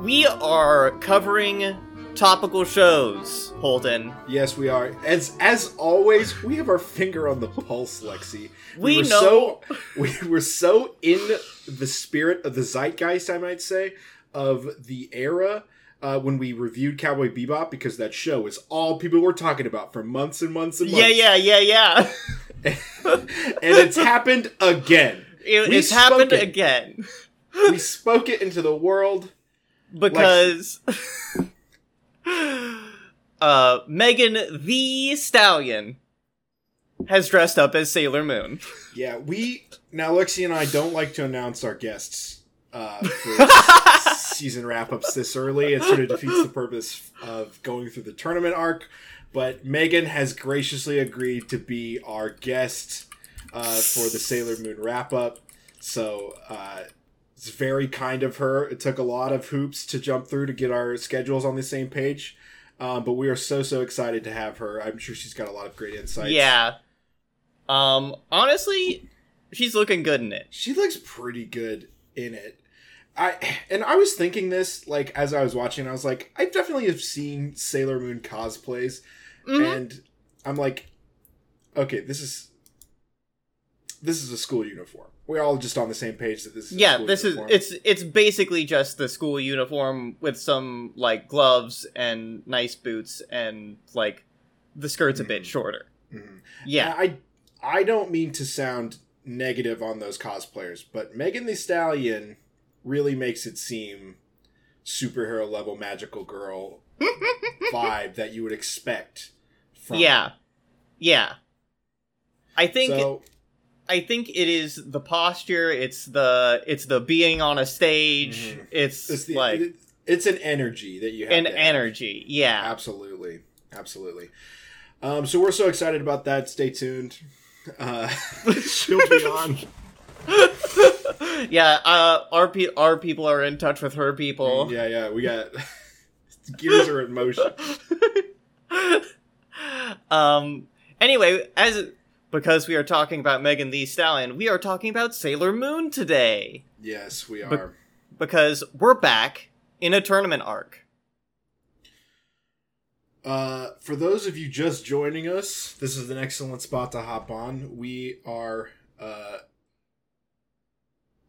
We are covering topical shows, Holden. Yes, we are. As as always, we have our finger on the pulse, Lexi. We were know- so we were so in the spirit of the zeitgeist, I might say, of the era uh, when we reviewed Cowboy Bebop, because that show is all people were talking about for months and months and months. Yeah, yeah, yeah, yeah. and it's happened again. It- it's happened it. again We spoke it into the world. because uh Megan Thee Stallion has dressed up as Sailor Moon. Yeah, we now Lexi and I don't like to announce our guests uh, for season wrap ups this early. It sort of defeats the purpose of going through the tournament arc. But Megan has graciously agreed to be our guest uh, for the Sailor Moon wrap up. So uh, it's very kind of her. It took a lot of hoops to jump through to get our schedules on the same page. Um, but we are so so excited to have her. I'm sure she's got a lot of great insights. Yeah. Um honestly, she's looking good in it. she looks pretty good in it. I and I was thinking this like as I was watching, I was like, I definitely have seen Sailor Moon cosplays, Mhm. and I'm like, okay, this is this is a school uniform. We're all just on the same page that this is. a yeah, school this uniform. is it's it's basically just the school uniform with some like gloves and nice boots and like the skirt's a bit Mhm. shorter. Mhm. Yeah. I I don't mean to sound negative on those cosplayers, but Megan Thee Stallion really makes it seem superhero level magical girl vibe that you would expect from Yeah. Yeah. I think so I think it is the posture, it's the it's the being on a stage, Mhm. it's, it's the, like it- it's an energy that you have an energy. Yeah. absolutely absolutely um so we're so excited about that stay tuned uh she'll be on yeah, uh our pe- our people are in touch with her people. yeah yeah we got gears are in motion um anyway, as because we are talking about Megan Thee Stallion, we are talking about Sailor Moon today yes we are because we're back in a tournament arc. Uh, for those of you just joining us, this is an excellent spot to hop on. We are. Uh,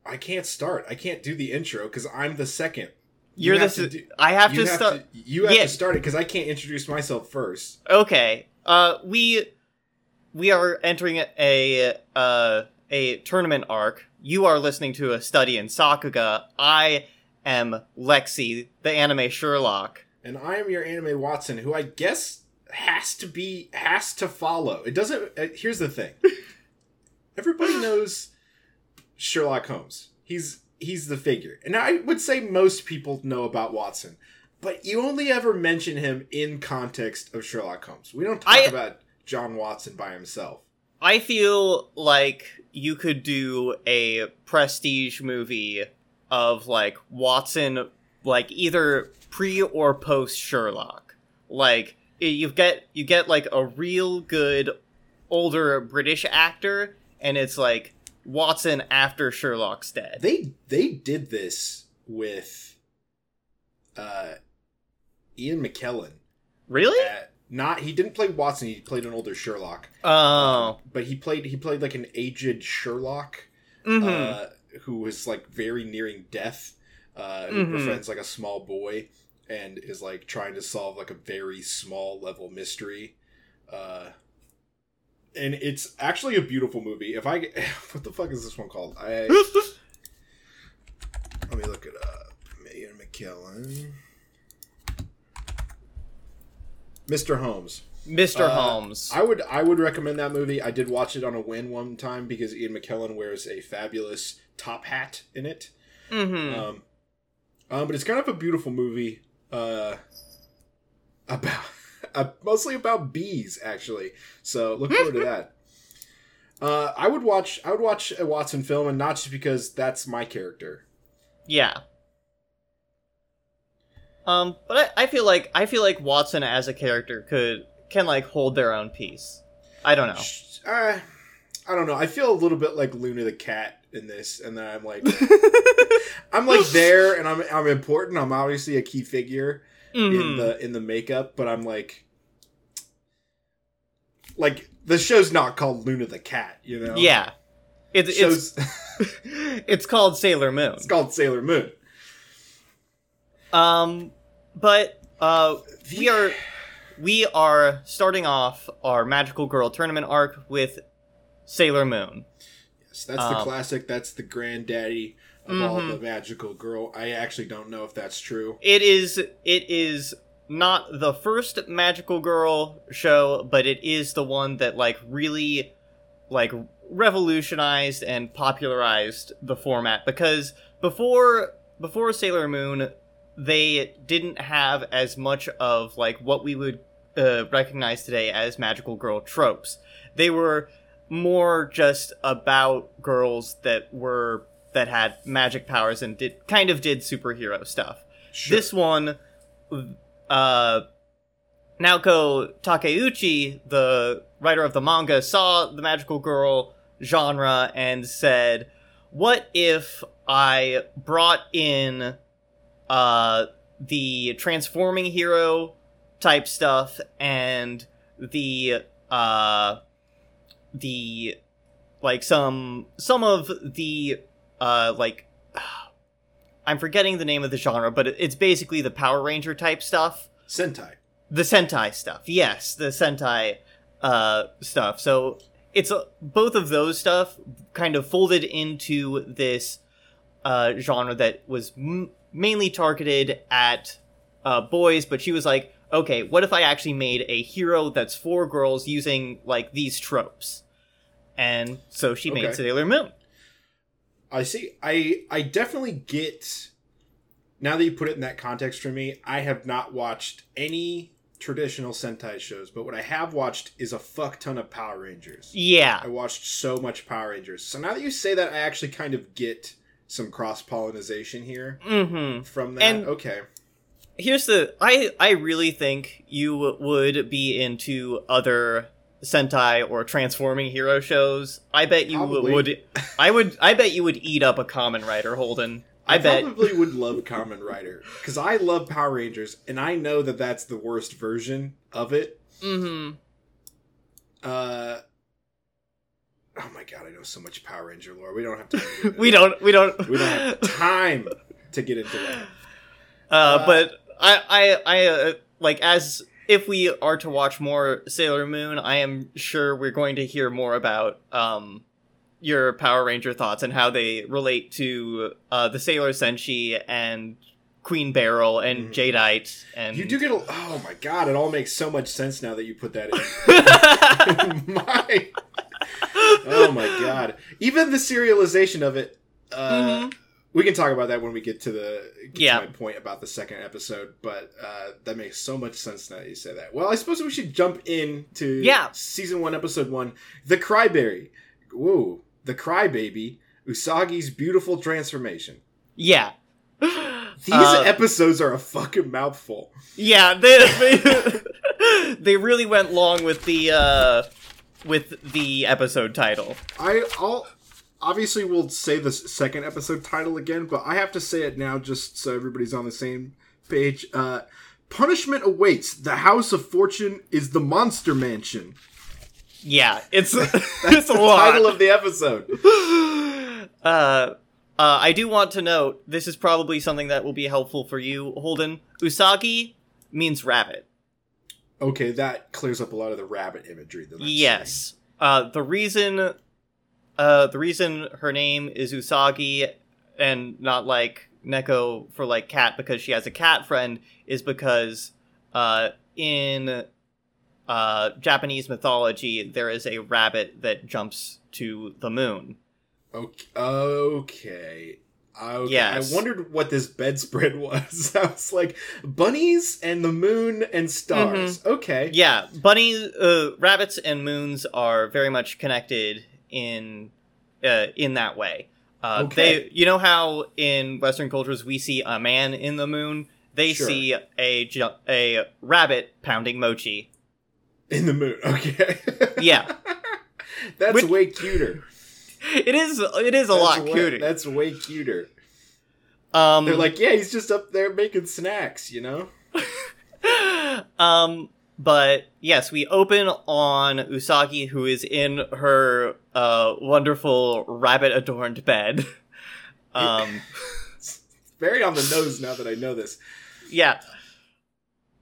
I can't start. I can't do the intro because I'm the second. You You're have the. to do- I have to start. You have Yeah. to start it because I can't introduce myself first. Okay. Uh, we we are entering a uh a tournament arc. You are listening to a study in Sakuga. I am Lexi, the anime Sherlock. And I am your anime Watson, who I guess has to be has to follow. It doesn't. Uh, here's the thing. Everybody knows Sherlock Holmes. He's he's the figure, and I would say most people know about Watson. But you only ever mention him in context of Sherlock Holmes. We don't talk I- about John Watson by himself. I feel like you could do a prestige movie of like Watson, like either pre or post Sherlock. Like you get you get like a real good older British actor, and it's like Watson after Sherlock's dead. They they did this with uh, Ian McKellen. really? At, not he didn't play Watson. He played an older Sherlock. Oh. but he played he played like an aged Sherlock hmm uh, who was like very nearing death. Uh, who Mhm. befriends like a small boy and is like trying to solve like a very small level mystery. Uh, and it's actually a beautiful movie. If I get- what the fuck is this one called? I let me look it up. Megan McKellen, Mr. Holmes. Mr. Uh, Holmes. I would I would recommend that movie. I did watch it on a whim one time because Ian McKellen wears a fabulous top hat in it. hmm Um, um, but it's kind of a beautiful movie. Uh, about uh, mostly about bees actually. So look forward to that. Uh, I would watch I would watch a Watson film, and not just because that's my character. yeah. Um, but I, I feel like I feel like Watson as a character could can like hold their own piece. I don't know. Uh, I don't know. I feel a little bit like Luna the cat in this, and then I'm like, I'm like there, and I'm I'm important. I'm obviously a key figure in Mhm. the in the makeup, but I'm like, like the show's not called Luna the cat, you know? Yeah, it, it's it's called Sailor Moon. it's called Sailor Moon. Um, but uh, we are we are starting off our Magical Girl tournament arc with Sailor Moon. Yes, that's the Um, classic. That's the granddaddy of all Mhm. the magical girl. I actually don't know if that's true. It is it is not the first Magical Girl show, but it is the one that like really like revolutionized and popularized the format because before before Sailor Moon they didn't have as much of like what we would uh, recognize today as magical girl tropes. They were more just about girls that were that had magic powers and did kind of did superhero stuff. Sure. This one, uh, Naoko Takeuchi, the writer of the manga, saw the magical girl genre and said, "What if I brought in uh, the transforming hero type stuff and the uh, the like some some of the uh, like." I'm forgetting the name of the genre, but it's basically the Power Ranger type stuff. Sentai. The Sentai stuff. Yes, the Sentai uh, stuff. So it's uh, both of those stuff kind of folded into this uh, genre that was m- mainly targeted at uh, boys, but she was like, okay, what if I actually made a hero that's for girls using like these tropes? And so she made Okay. Sailor Moon. I see. I I definitely get. Now that you put it in that context for me, I have not watched any traditional Sentai shows, but what I have watched is a fuck ton of Power Rangers. Yeah. I watched so much Power Rangers. So now that you say that, I actually kind of get some cross pollination here Mm-hmm. from that. And- okay. Here's the I I really think you would be into other Sentai or transforming hero shows. I bet you Probably. would I would I bet you would eat up a Kamen Rider Holden. I, bet probably would love Kamen Rider because I love Power Rangers, and I know that that's the worst version of it. mhm Uh, oh my god, I know so much Power Ranger lore. We don't have time. To get into we don't we don't We don't have time to get into that. uh, uh, but I I I uh, like as if we are to watch more Sailor Moon, I am sure we're going to hear more about um your Power Ranger thoughts and how they relate to uh, the Sailor Senshi and Queen Beryl and Mhm. Jadeite and You do get a. Oh my god, it all makes so much sense now that you put that in. my. Oh my god! Even the serialization of it. Uh, Mhm. We can talk about that when we get to the get Yeah. to my point about the second episode, but uh, that makes so much sense now that you say that. Well, I suppose we should jump into Yeah. season one, episode one, the Cryberry. Whoa, the Crybaby, Usagi's beautiful transformation. yeah. These Uh, episodes are a fucking mouthful. Yeah, they they, they really went long with the uh with the episode title. I, I'll obviously we'll say the second episode title again, but I have to say it now just so everybody's on the same page. Uh, Punishment awaits. The House of Fortune is the Monster Mansion. Yeah, it's That's it's a the lot. title of the episode. uh, uh, I do want to note this is probably something that will be helpful for you, Holden. Usagi means rabbit. Okay, that clears up a lot of the rabbit imagery. That I'm Yes. Uh, the reason, uh, the reason her name is Usagi and not like Neko for like cat because she has a cat friend is because, uh, in, uh, Japanese mythology, there is a rabbit that jumps to the moon. Okay. Okay. Okay. Yes. I wondered what this bedspread was. I was like, bunnies and the moon and stars. Okay. Yeah, bunny, uh, rabbits and moons are very much connected in, uh, in that way. Uh, Okay. They, you know how in Western cultures we see a man in the moon, they Sure. see a a rabbit pounding mochi. In the moon. Okay. Yeah. That's Which- way cuter. It is it is a That's lot way- cuter. That's way cuter. um, They're like, yeah, he's just up there making snacks, you know? um, but yes, we open on Usagi, who is in her uh wonderful rabbit adorned bed. Um, very on the nose now that I know this. yeah.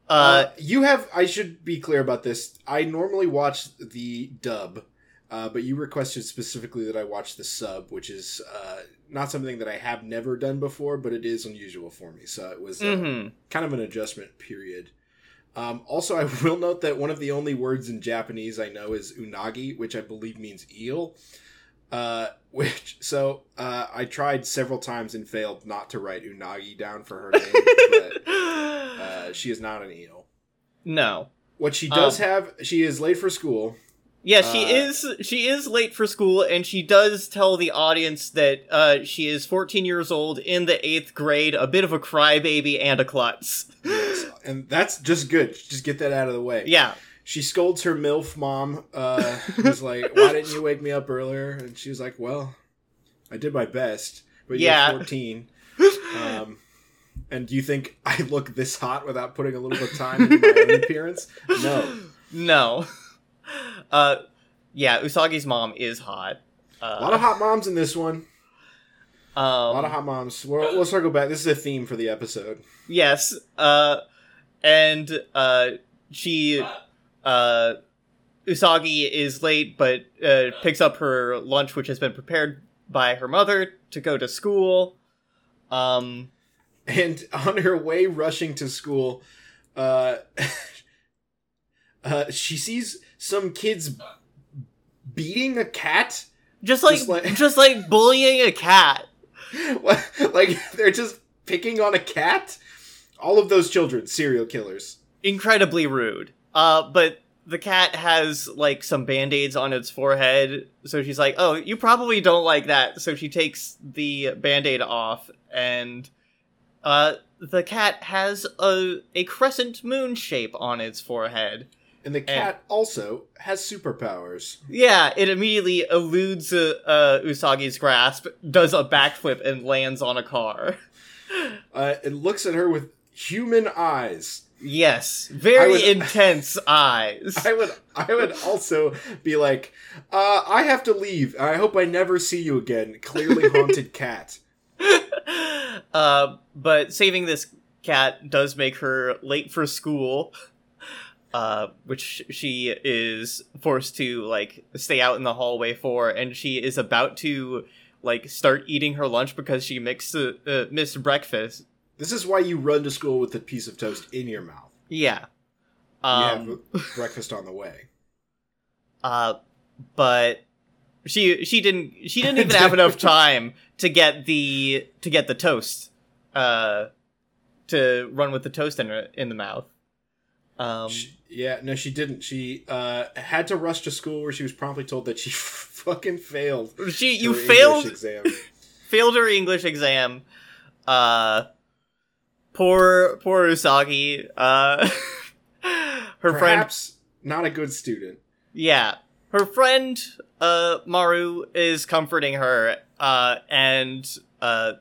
Uh, Uh, you have. I should be clear about this. I normally watch the dub, uh, but you requested specifically that I watch the sub, which is uh, not something that I have never done before, but it is unusual for me. So it was uh, mhm. kind of an adjustment period. Um, also, I will note that one of the only words in Japanese I know is unagi, which I believe means eel. Uh, which so uh, I tried several times and failed not to write unagi down for her name, but uh, she is not an eel. no. What she does Um, have, she is late for school. Yeah, she Uh, is she is late for school and she does tell the audience that uh she is 14 years old in the 8th grade, a bit of a crybaby and a klutz. Yes, and that's just good. Just get that out of the way. Yeah. She scolds her MILF mom, uh, who's like, Why didn't you wake me up earlier? And she was like, Well, I did my best, but Yeah. you're 14. Um, and do you think I look this hot without putting a little bit of time into my own appearance? No. No. Uh yeah, Usagi's mom is hot. Uh, A lot of hot moms in this one. um, A lot of hot moms. We'll, we'll circle back. This is a theme for the episode. Yes. Uh and uh she uh Usagi is late but uh picks up her lunch which has been prepared by her mother to go to school. Um And on her way rushing to school, uh, uh, she sees some kids beating a cat. just like Just like- just like bullying a cat. like they're just picking on a cat. All of those children, serial killers. Incredibly rude. Uh but the cat has like some band-aids on its forehead, so she's like, "Oh, you probably don't like that." So she takes the band-aid off and uh the cat has a a crescent moon shape on its forehead. And the cat also has superpowers. Yeah, it immediately eludes uh, uh, Usagi's grasp, does a backflip, and lands on a car. Uh, it looks at her with human eyes. Yes, very would- intense eyes. I would, I would also be like, uh, I have to leave. I hope I never see you again. Clearly haunted cat. uh, but saving this cat does make her late for school, uh, which she is forced to like stay out in the hallway for, and she is about to like start eating her lunch because she mixed uh, uh, missed breakfast. This is why you run to school with a piece of toast in your mouth. Yeah. You Um, have breakfast on the way. uh, but she she didn't she didn't even have enough time to get the to get the toast, uh, to run with the toast in her, in the mouth. Um, She- yeah, no, she didn't. She uh, had to rush to school where she was promptly told that she fucking failed. she you failed English exam. failed her English exam. Uh, poor poor Usagi. Uh, her friend Perhaps not a good student. Yeah. Her friend, uh, Maru, is comforting her, uh, and, uh,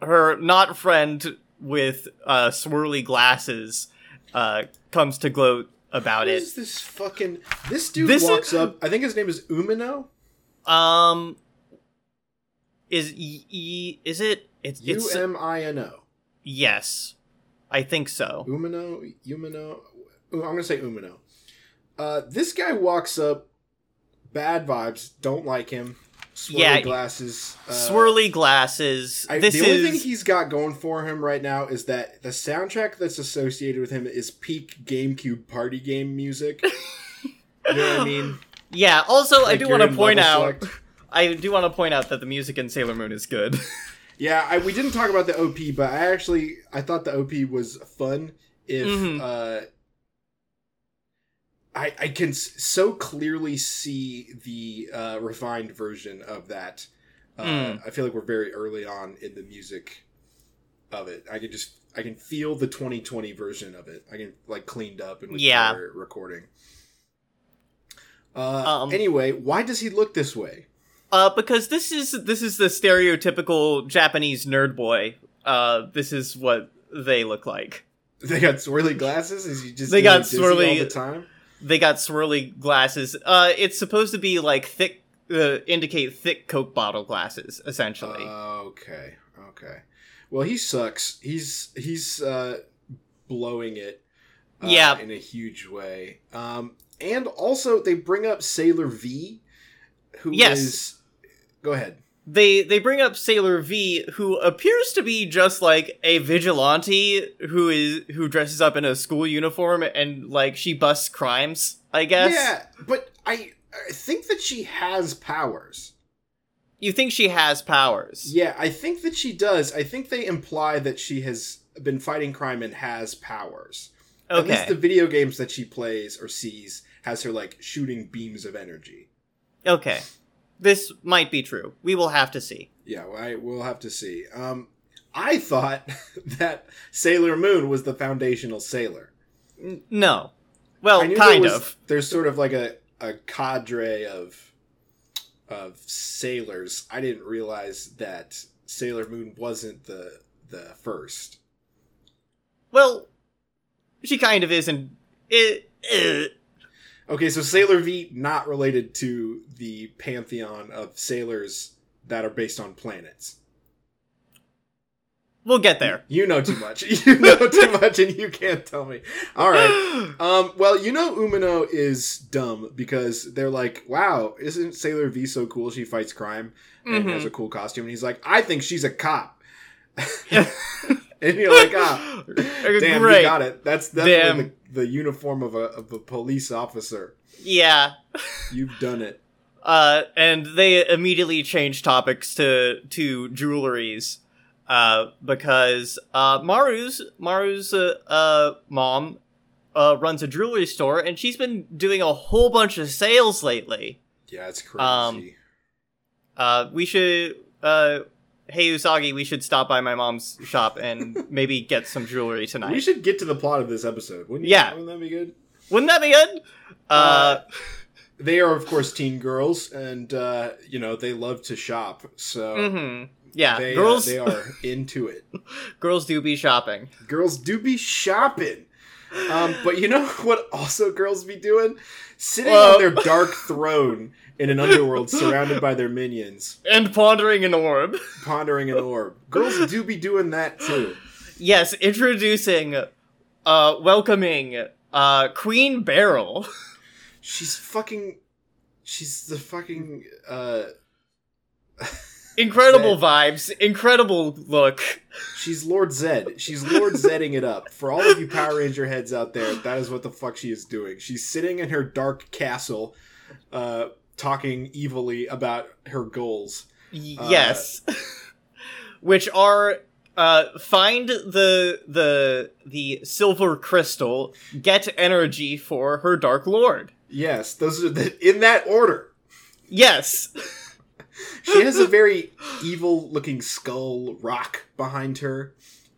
her not friend with, uh, swirly glasses, uh, comes to gloat about Who it. is this fucking? This dude This is- walks up. I think his name is Umino. Um, is, y- y- is it, it's, U M I N O. yes. I think so. Umino. Umino. I'm gonna say Umino. Uh, this guy walks up. Bad vibes. Don't like him. Swirly Yeah, glasses. Uh, swirly glasses. I, this the only is, thing he's got going for him right now is that the soundtrack that's associated with him is peak GameCube party game music. you know what I mean? yeah, also, I do want to point out, select. I do want to point out that the music in Sailor Moon is good. Yeah, I, we didn't talk about the OP, but I actually I thought the OP was fun. If Mhm. uh, I I can so clearly see the uh, refined version of that. Uh, Mm. I feel like we're very early on in the music of it. I can just I can feel the 2020 version of it. I can like cleaned up and with Yeah. recording. Uh, Um, anyway, why does he look this way? Uh, because this is this is the stereotypical Japanese nerd boy. Uh, this is what they look like. They got swirly glasses. Is he just They got swirly- all the time? They got swirly glasses. Uh, it's supposed to be like thick, uh, indicate thick Coke bottle glasses, essentially. okay, okay. Well, he sucks. He's he's uh, blowing it. Uh, Yeah. in a huge way. Um, and also they bring up Sailor V, who is. Yes. Go ahead. They they bring up Sailor V, who appears to be just like a vigilante who is who dresses up in a school uniform and like she busts crimes. I guess. Yeah, but I I think that she has powers. You think she has powers? Yeah, I think that she does. I think they imply that she has been fighting crime and has powers. Okay. At least the video games that she plays or sees has her like shooting beams of energy. Okay. This might be true. We will have to see. Yeah, I we'll have to see. Um, I thought that Sailor Moon was the foundational sailor. No. Well, kind was- of. There's sort of like a, a cadre of of sailors. I didn't realize that Sailor Moon wasn't the the first. Well, she kind of isn't. It, it, Okay, so Sailor V not related to the pantheon of sailors that are based on planets. we'll get there. You know too much. You know too much, and you can't tell me. All right. Um, well, you know Umino is dumb because they're like, "Wow, isn't Sailor V so cool? She fights crime and Mhm. has a cool costume." And he's like, "I think she's a cop." and you're like, "Ah, damn, Great. you got it. That's definitely the, the uniform of a of a police officer. Yeah. You've done it." Uh, and they immediately change topics to to jewelries, uh, because uh, Maru's Maru's uh, uh mom uh runs a jewelry store, and she's been doing a whole bunch of sales lately. Yeah, it's crazy. Um, Uh, we should uh. Hey Usagi, we should stop by my mom's shop and maybe get some jewelry tonight. we should get to the plot of this episode. Wouldn't Yeah. wouldn't that be good? Wouldn't that be good? Uh, they are of course teen girls and uh you know they love to shop so hmm yeah, they, uh, girls. they are into it girls do be shopping. girls do be shopping um but you know what also girls be doing sitting Well- on their dark throne in an underworld surrounded by their minions And pondering an orb. pondering an orb girls do be doing that too Yes, introducing, uh, welcoming, uh, Queen Beryl. she's fucking she's the fucking uh Incredible vibes, incredible look. She's Lord Zed. She's Lord Zedding it up. For all of you Power Ranger heads out there, that is what the fuck she is doing. She's sitting in her dark castle, uh, talking evilly about her goals. Uh, yes. Which are, uh, find the, the, the silver crystal, get energy for her Dark Lord. Yes, those are the, in that order. Yes. She has a very evil-looking skull rock behind her.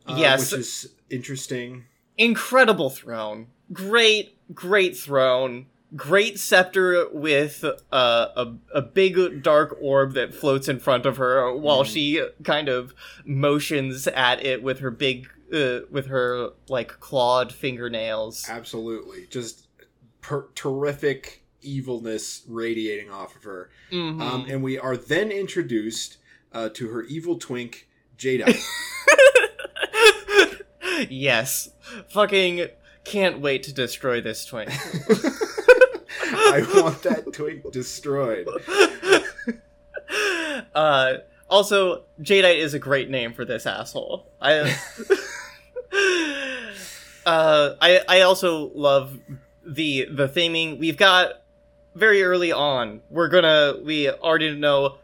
uh, Yes. which is interesting. incredible throne great great throne great scepter with uh, a a big dark orb that floats in front of her while Mhm. she kind of motions at it with her big uh, with her like clawed fingernails Absolutely, just per- terrific evilness radiating off of her. Mhm. Um, and we are then introduced uh, to her evil twink, Jada. yes fucking can't wait to destroy this twink I want that twink destroyed. uh, also, Jadeite is a great name for this asshole. I, uh, I, I also love the the theming. We've got very early on. We're gonna we already know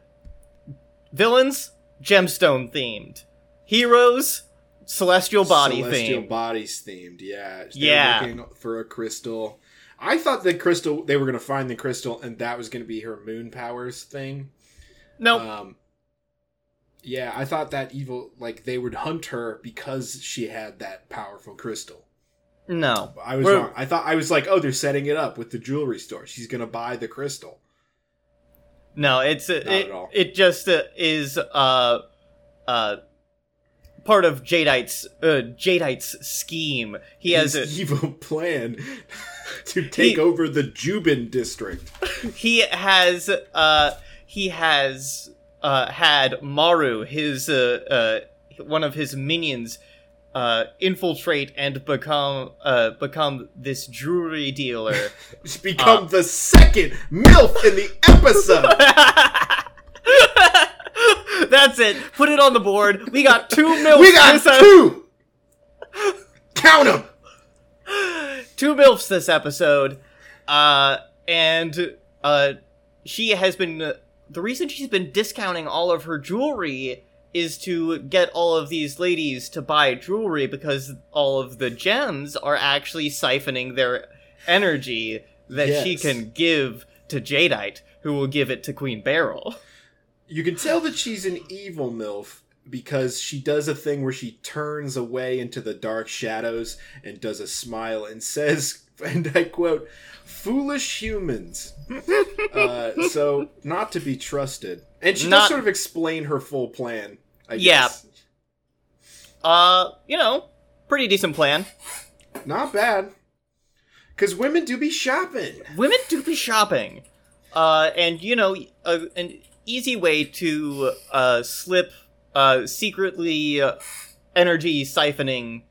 villains gemstone themed, heroes celestial body themed. Celestial themed. bodies themed, yeah. They're Yeah. looking for a crystal. I thought the crystal they were going to find the crystal and that was going to be her moon powers thing. nope. Um, Yeah, I thought that evil like they would hunt her because she had that powerful crystal. No. I was We're- wrong. I thought I was like, oh, they're setting it up with the jewelry store. She's gonna buy the crystal. No, it's Not it, at all. it just uh, is uh uh part of Jadeite's uh Jadeite's scheme. He has a evil plan to take He- over the Jubin district. he has uh he has uh had Maru his uh uh one of his minions uh infiltrate and become uh become this jewelry dealer. Become the second MILF in the episode. That's it. Put it on the board. We got two milfs. we got uh, two. Count them. Two milfs this episode, uh, and uh, she has been. the reason she's been discounting all of her jewelry is to get all of these ladies to buy jewelry because all of the gems are actually siphoning their energy that she can give to Jadeite, who will give it to Queen Beryl. You can tell that she's an evil MILF because she does a thing where she turns away into the dark shadows and does a smile and says, and I quote, foolish humans. uh, so, not to be trusted. And she Not- does sort of explain her full plan, I Yeah. guess. Uh, you know, pretty decent plan. Not bad. Because women do be shopping. women do be shopping uh and you know an easy way to uh slip uh secretly uh, energy siphoning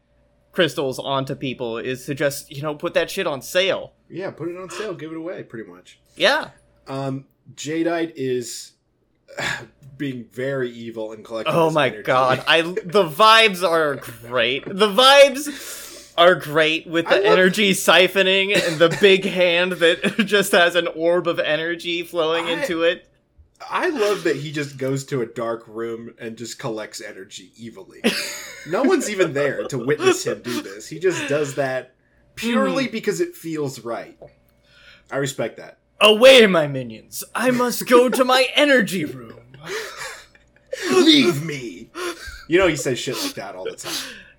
crystals onto people is to just you know put that shit on sale Yeah, put it on sale, give it away, pretty much. yeah Um, Jadeite is being very evil and collecting. oh my energy. god i the vibes are great the vibes are great with the energy siphoning and the big hand that just has an orb of energy flowing I- into it I love that he just goes to a dark room and just collects energy evilly. no one's even there to witness him do this. He just does that purely hmm. because it feels right. I respect that. Away, my minions! I must go to my energy room. Leave me. You know he says shit like that all the time.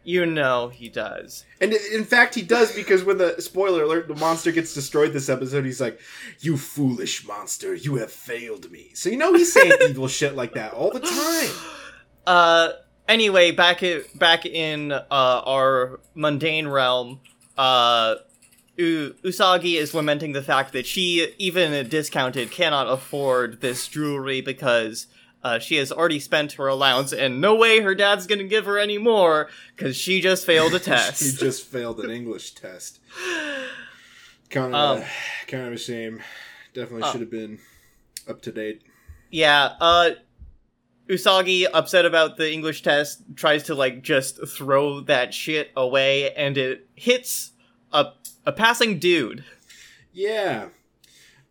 You know he does. And in fact, he does because when the spoiler alert, the monster gets destroyed this episode, he's like, "You foolish monster, you have failed me." So you know he's saying evil shit like that all the time. Uh, anyway, back in back in uh our mundane realm, uh, U- Usagi is lamenting the fact that she, even discounted, cannot afford this jewelry because. Uh, she has already spent her allowance, and no way her dad's gonna give her any more because she just failed a test. she just failed an English test. Kind of, Um, kind of a shame. Definitely uh, should have been up to date. Yeah, uh Usagi upset about the English test tries to like just throw that shit away and it hits a a passing dude. Yeah,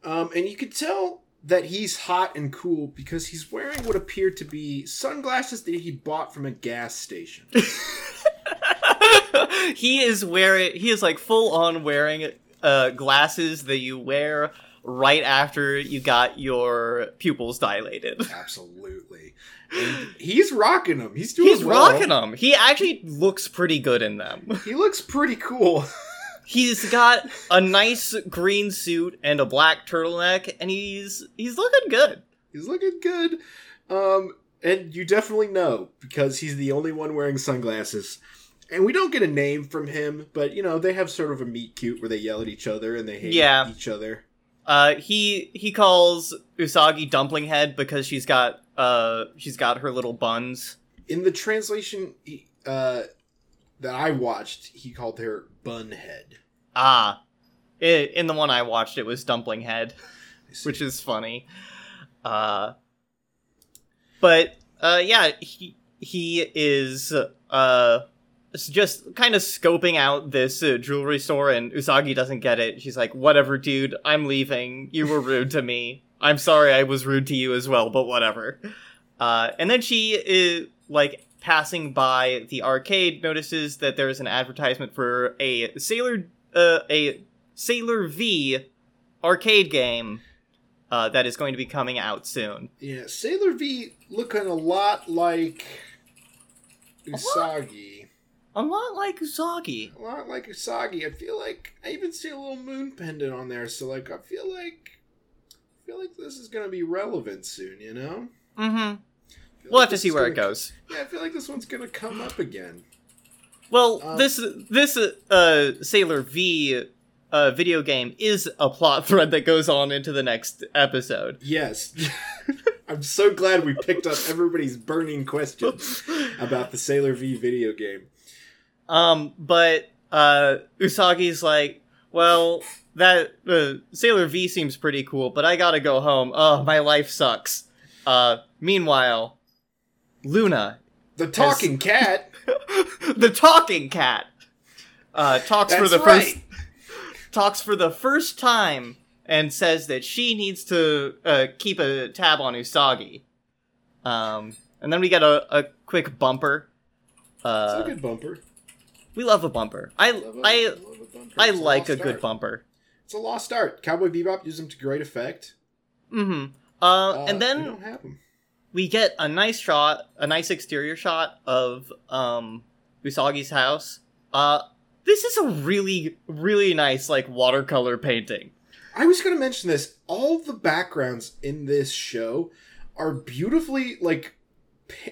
um, and you could tell that he's hot and cool because he's wearing what appear to be sunglasses that he bought from a gas station. he is wearing he is like full on wearing uh glasses that you wear right after you got your pupils dilated. Absolutely, and he's rocking them. He's doing. He's well. rocking them. He actually looks pretty good in them. He looks pretty cool. He's got a nice green suit and a black turtleneck, and he's he's looking good. He's looking good. Um, and you definitely know because he's the only one wearing sunglasses. And we don't get a name from him, but you know, they have sort of a meet cute where they yell at each other and they hate Yeah. each other. Uh, he he calls Usagi Dumpling Head because she's got uh she's got her little buns. In the translation he- uh, that I watched, he called her Bunhead. Ah, I in the one I watched, it was Dumpling Head, which is funny. Uh, but uh, yeah, he he is uh just kind of scoping out this uh, jewelry store, and Usagi doesn't get it. She's like, "Whatever, dude. I'm leaving. You were rude to me. I'm sorry I was rude to you as well, but whatever." Uh, and then she is like passing by the arcade, notices that there's an advertisement for a Sailor uh, a Sailor V arcade game. uh, that is going to be coming out soon. Yeah, Sailor V looking a lot like Usagi. A lot like Usagi. A lot like Usagi. I feel like I even see a little moon pendant on there, so like I feel like I feel like this is gonna be relevant soon, you know? Mm-hmm. We'll like have to see where it gonna- goes. Yeah, I feel like this one's gonna come up again. Well, Um, this this uh, Sailor V uh, video game is a plot thread that goes on into the next episode. Yes. I'm so glad we picked up everybody's burning questions about the Sailor V video game. Um, but uh, Usagi's like, well, that uh, Sailor V seems pretty cool, but I gotta go home. Oh, my life sucks. Uh, meanwhile, Luna, The talking cat. the talking cat, uh, talks for the right. first talks for the first time and says that she needs to uh, keep a tab on Usagi. Um, and then we get a, a quick bumper. It's Uh, a good bumper. we love a bumper. I Love a- I love a bumper. I like lost a good bumper. It's a lost art. Cowboy Bebop used them to great effect. Mm-hmm. Uh, Uh, and we then don't have them. We get a nice shot, a nice exterior shot of um Usagi's house. Uh, this is a really, really nice like watercolor painting. I was going to mention this. All the backgrounds in this show are beautifully like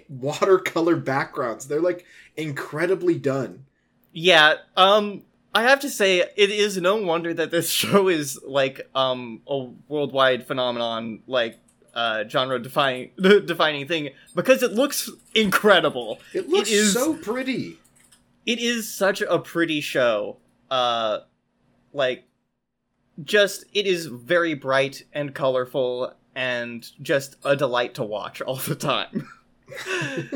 watercolor backgrounds. They're like incredibly done. Yeah. Um, I have to say, it is no wonder that this show is like um a worldwide phenomenon, like uh genre defining defining thing because it looks incredible. It looks is- so pretty. it is such a pretty show uh like just it is very bright and colorful and just a delight to watch all the time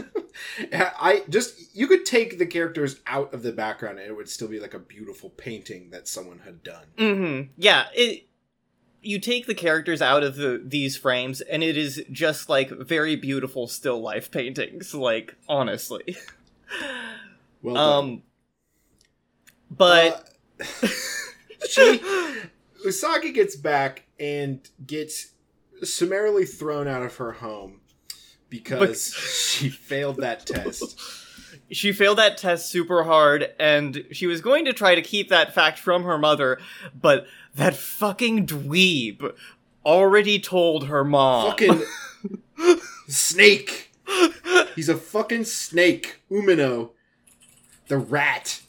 I just you could take the characters out of the background and it would still be like a beautiful painting that someone had done. mm-hmm yeah it you take the characters out of the, these frames and it is just like very beautiful still life paintings like honestly Well done. um but Uh, she Usagi gets back and gets summarily thrown out of her home because she failed that test. She failed that test super hard and she was going to try to keep that fact from her mother but that fucking dweeb already told her mom Fucking snake. He's a fucking snake. Umino, the rat,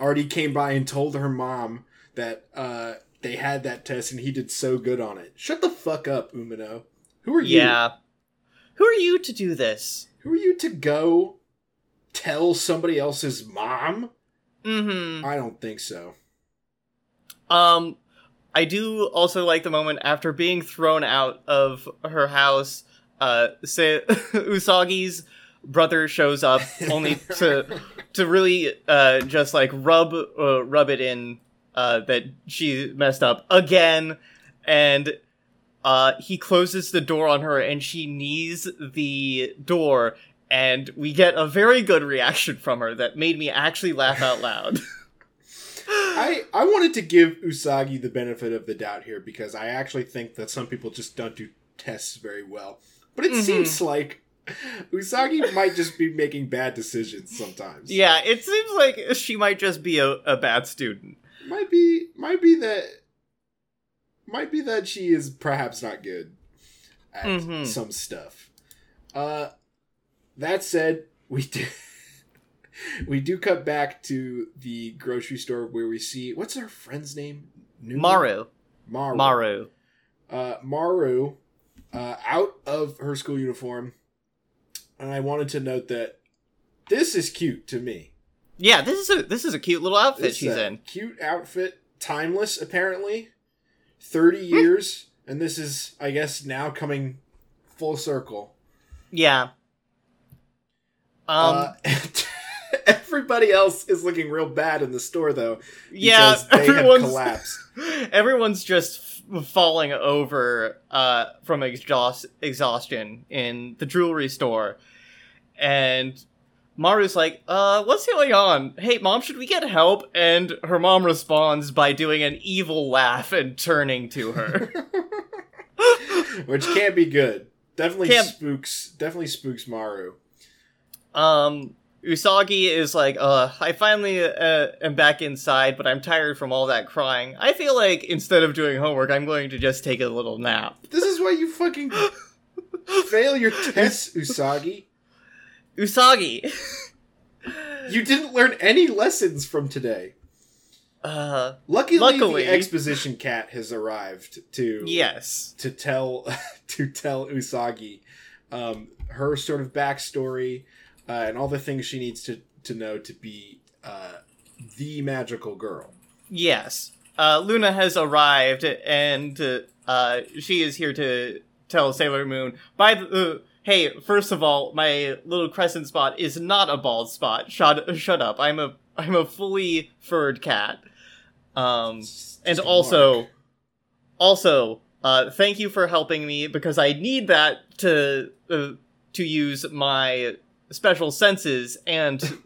already came by and told her mom that uh, they had that test and he did so good on it. Shut the fuck up, Umino. Who are you? yeah who are you to do this Who are you to go tell somebody else's mom? mm-hmm I don't think so. um i do also like the moment after being thrown out of her house uh say usagi's brother shows up only to to really uh just like rub uh, rub it in uh that she messed up again and uh he closes the door on her and she knees the door and we get a very good reaction from her that made me actually laugh out loud I, I wanted to give Usagi the benefit of the doubt here because I actually think that some people just don't do tests very well. But it Mhm. seems like Usagi might just be making bad decisions sometimes. yeah it seems like she might just be a, a bad student Might be might be that might be that she is perhaps not good at Mhm. some stuff. Uh that said, we do we do cut back to the grocery store where we see what's our friend's name? Numa? maru Maru. maru Uh, Maru, uh, out of her school uniform, and I wanted to note that this is cute to me. yeah this is a this is a cute little outfit This she's a in Cute outfit, timeless apparently. 30 years, and this is, I guess, now coming full circle. yeah um uh, everybody else is looking real bad in the store, though. yeah because they have everyone's collapsed. everyone's just f- falling over uh from exhaust exhaustion in the jewelry store and Maru's like, uh, what's going on? Hey, mom, should we get help? And her mom responds by doing an evil laugh and turning to her. which can't be good. Definitely Can't- spooks. Definitely spooks Maru. Um, Usagi is like, uh, I finally uh, am back inside, but I'm tired from all that crying. I feel like instead of doing homework, I'm going to just take a little nap. This is why you fucking fail your tests, Usagi. Usagi! You didn't learn any lessons from today. uh, Luckily, Luckily- the exposition cat has arrived to yes. to tell to tell Usagi um, her sort of backstory uh, and all the things she needs to to know to be uh, the magical girl. Yes. Uh, Luna has arrived, and uh, she is here to tell Sailor Moon. By the uh, hey, first of all, my little crescent spot is not a bald spot. Shut shut up. I'm a I'm a fully furred cat. Um, and also, mark. also, uh, thank you for helping me because I need that to uh, to use my special senses and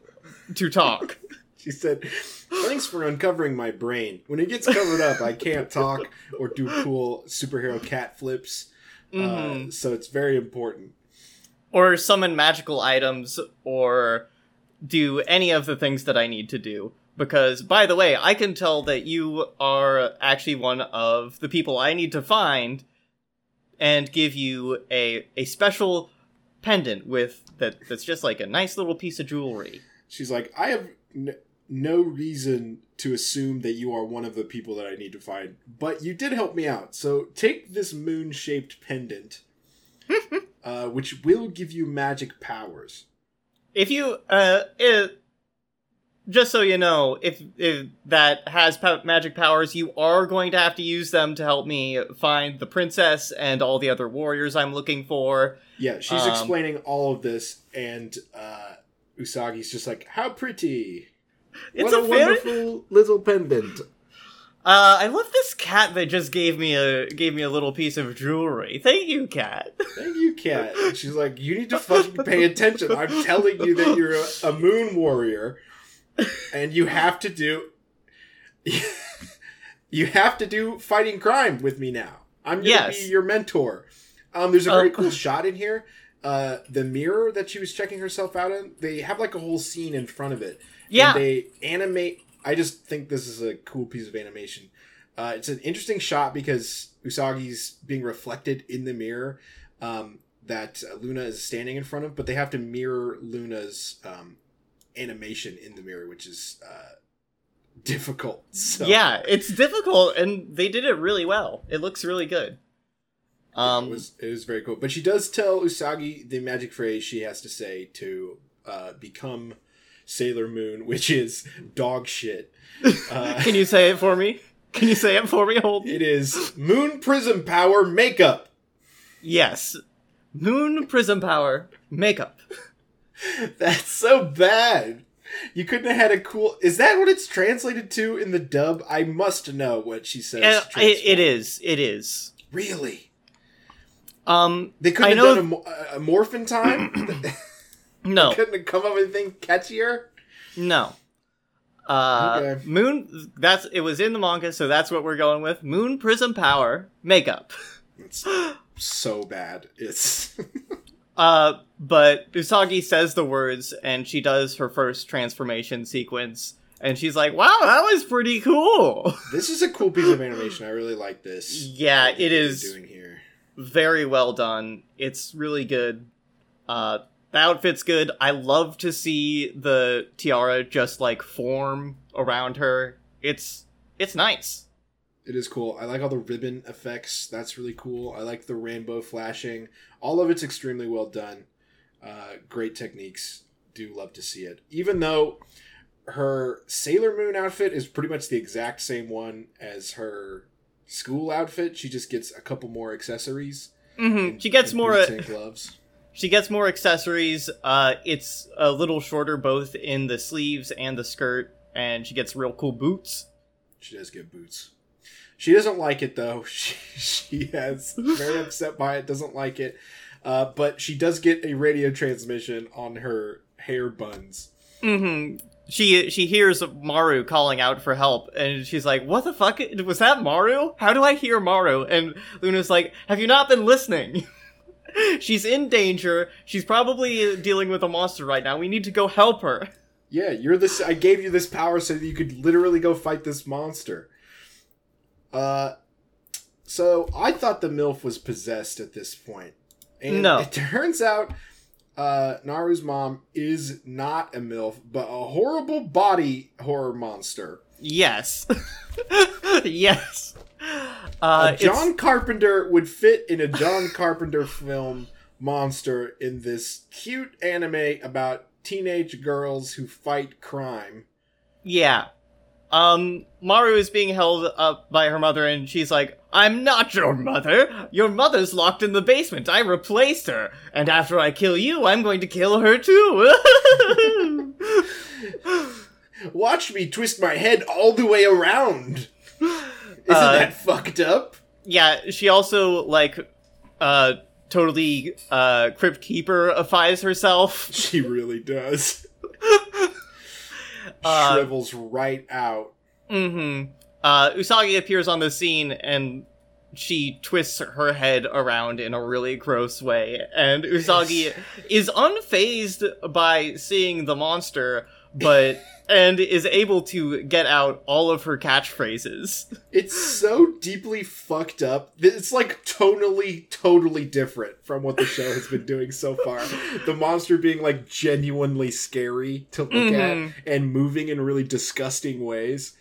to talk. she said, "Thanks for uncovering my brain. When it gets covered up, I can't talk or do cool superhero cat flips. Mhm. Uh, so it's very important." or summon magical items or do any of the things that I need to do. Because, by the way, I can tell that you are actually one of the people I need to find and give you a a special pendant with that that's just like a nice little piece of jewelry. She's like, I have n- no reason to assume that you are one of the people that I need to find, but you did help me out. So take this moon shaped pendant, uh, which will give you magic powers. If you uh it, just so you know, if if that has pow- magic powers, you are going to have to use them to help me find the princess and all the other warriors I'm looking for. Yeah, she's Um, explaining all of this, and uh, Usagi's just like, How pretty! It's what a, a, wonderful little pendant. uh I love this cat that just gave me a gave me a little piece of jewelry. Thank you, cat. Thank you, cat. And she's like, You need to fucking pay attention. I'm telling you that you're a, a moon warrior, and you have to do. you have to do fighting crime with me now. I'm gonna Yes. be your mentor. Um, there's a very Uh, cool shot in here. Uh, the mirror that she was checking herself out in, they have like a whole scene in front of it. Yeah. And they animate. I just think this is a cool piece of animation. Uh, it's an interesting shot because Usagi's being reflected in the mirror um, that Luna is standing in front of, but they have to mirror Luna's um, animation in the mirror, which is uh, difficult. So, Yeah, it's difficult and they did it really well. It looks really good. Um it was it was very cool. But she does tell Usagi the magic phrase she has to say to uh, become Sailor Moon, which is dog shit. Uh, Can you say it for me? Can you say it for me? Hold. It is Moon Prism Power Makeup. Yes. Moon Prism Power Makeup. That's so bad. You couldn't have had a cool. Is that what it's translated to in the dub? I must know what she says. Uh, it, it is. It is. Really? Um, They couldn't I have done a, a morphin time. no, couldn't have come up with anything catchier. no. Uh, Okay. Moon. That's it was in the manga, so that's what we're going with. Moon Prism Power Makeup. It's so bad. It's Uh, but Usagi says the words, and she does her first transformation sequence, and she's like, "Wow, that was pretty cool." this is a cool piece of animation. I really like this. Yeah, it doing here. very well done. It's really good. Uh, the outfit's good. I love to see the tiara just like form around her. It's it's nice. It is cool. I like all the ribbon effects. That's really cool. I like the rainbow flashing. All of it's extremely well done. Uh, great techniques. Do love to see it. Even though her Sailor Moon outfit is pretty much the exact same one as her school outfit. She just gets a couple more accessories. hmm and- She gets more. Gloves. she gets more accessories. Uh, it's a little shorter both in the sleeves and the skirt, and she gets real cool boots. She does get boots. She doesn't like it though. She she has very upset by it. Doesn't like it. Uh, but she does get a radio transmission on her hair buns. hmm she she hears Maru calling out for help, and she's like, "What the fuck was that, Maru? How do I hear Maru?" And Luna's like, "Have you not been listening?" she's in danger. She's probably dealing with a monster right now. We need to go help her. Yeah, you're this. I gave you this power so that you could literally go fight this monster. Uh, so I thought the MILF was possessed at this point. And No. it turns out uh, Naru's mom is not a MILF, but a horrible body horror monster. Yes, yes. Uh, Uh, it's- John Carpenter would fit in a John Carpenter film monster in this cute anime about teenage girls who fight crime. Yeah. Um, Maru is being held up by her mother, and she's like, I'm not your mother! Your mother's locked in the basement. I replaced her. And after I kill you, I'm going to kill her too. Watch me twist my head all the way around. Isn't Uh, that fucked up? yeah, she also, like, uh, totally, uh, Crypt Keeper-ifies herself. She really does. Uh, Shrivels right out. Mm-hmm. Uh, Usagi appears on the scene and she twists her head around in a really gross way. And Usagi is unfazed by seeing the monster, but and is able to get out all of her catchphrases. It's so deeply fucked up. It's like tonally, totally different from what the show has been doing so far. The monster being like genuinely scary to look Mhm. at and moving in really disgusting ways.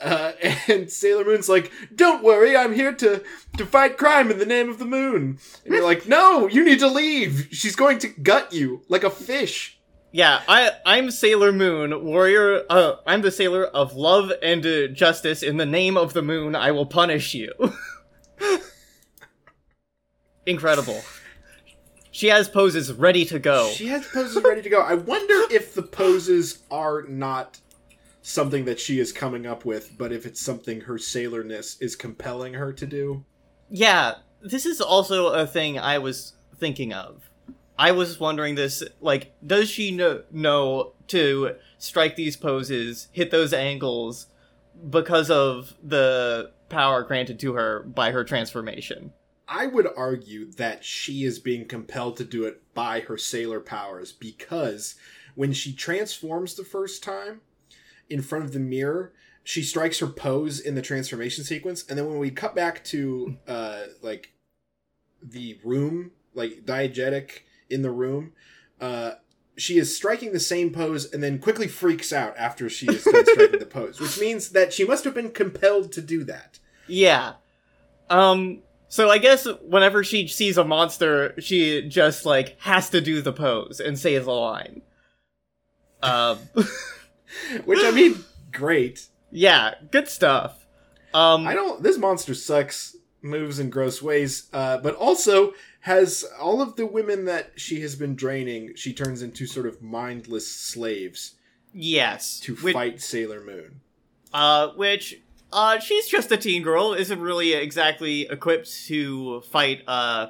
Uh, and Sailor Moon's like, "Don't worry, I'm here to to fight crime in the name of the moon." And you're like, "No, you need to leave. She's going to gut you like a fish." Yeah, I I'm Sailor Moon, warrior. Uh, I'm the sailor of love and uh, justice. In the name of the moon, I will punish you. Incredible. She has poses ready to go. She has poses ready to go. I wonder if the poses are not something that she is coming up with, but if it's something her sailorness is compelling her to do. Yeah, this is also a thing I was thinking of. I was wondering this, like, does she know, know to strike these poses, hit those angles, because of the power granted to her by her transformation? I would argue that she is being compelled to do it by her sailor powers because when she transforms the first time in front of the mirror, she strikes her pose in the transformation sequence, and then when we cut back to uh like the room, like diegetic in the room, uh she is striking the same pose and then quickly freaks out after she is done striking the pose, which means that she must have been compelled to do that. Yeah. Um, so I guess whenever she sees a monster, she just, like, has to do the pose and say the line. Um, Which I mean, great. yeah, good stuff. Um, I don't. This monster sucks, moves in gross ways, uh, but also has all of the women that she has been draining. She turns into sort of mindless slaves yes. to Which- fight Sailor Moon. Uh, which, uh, she's just a teen girl, isn't really exactly equipped to fight, uh,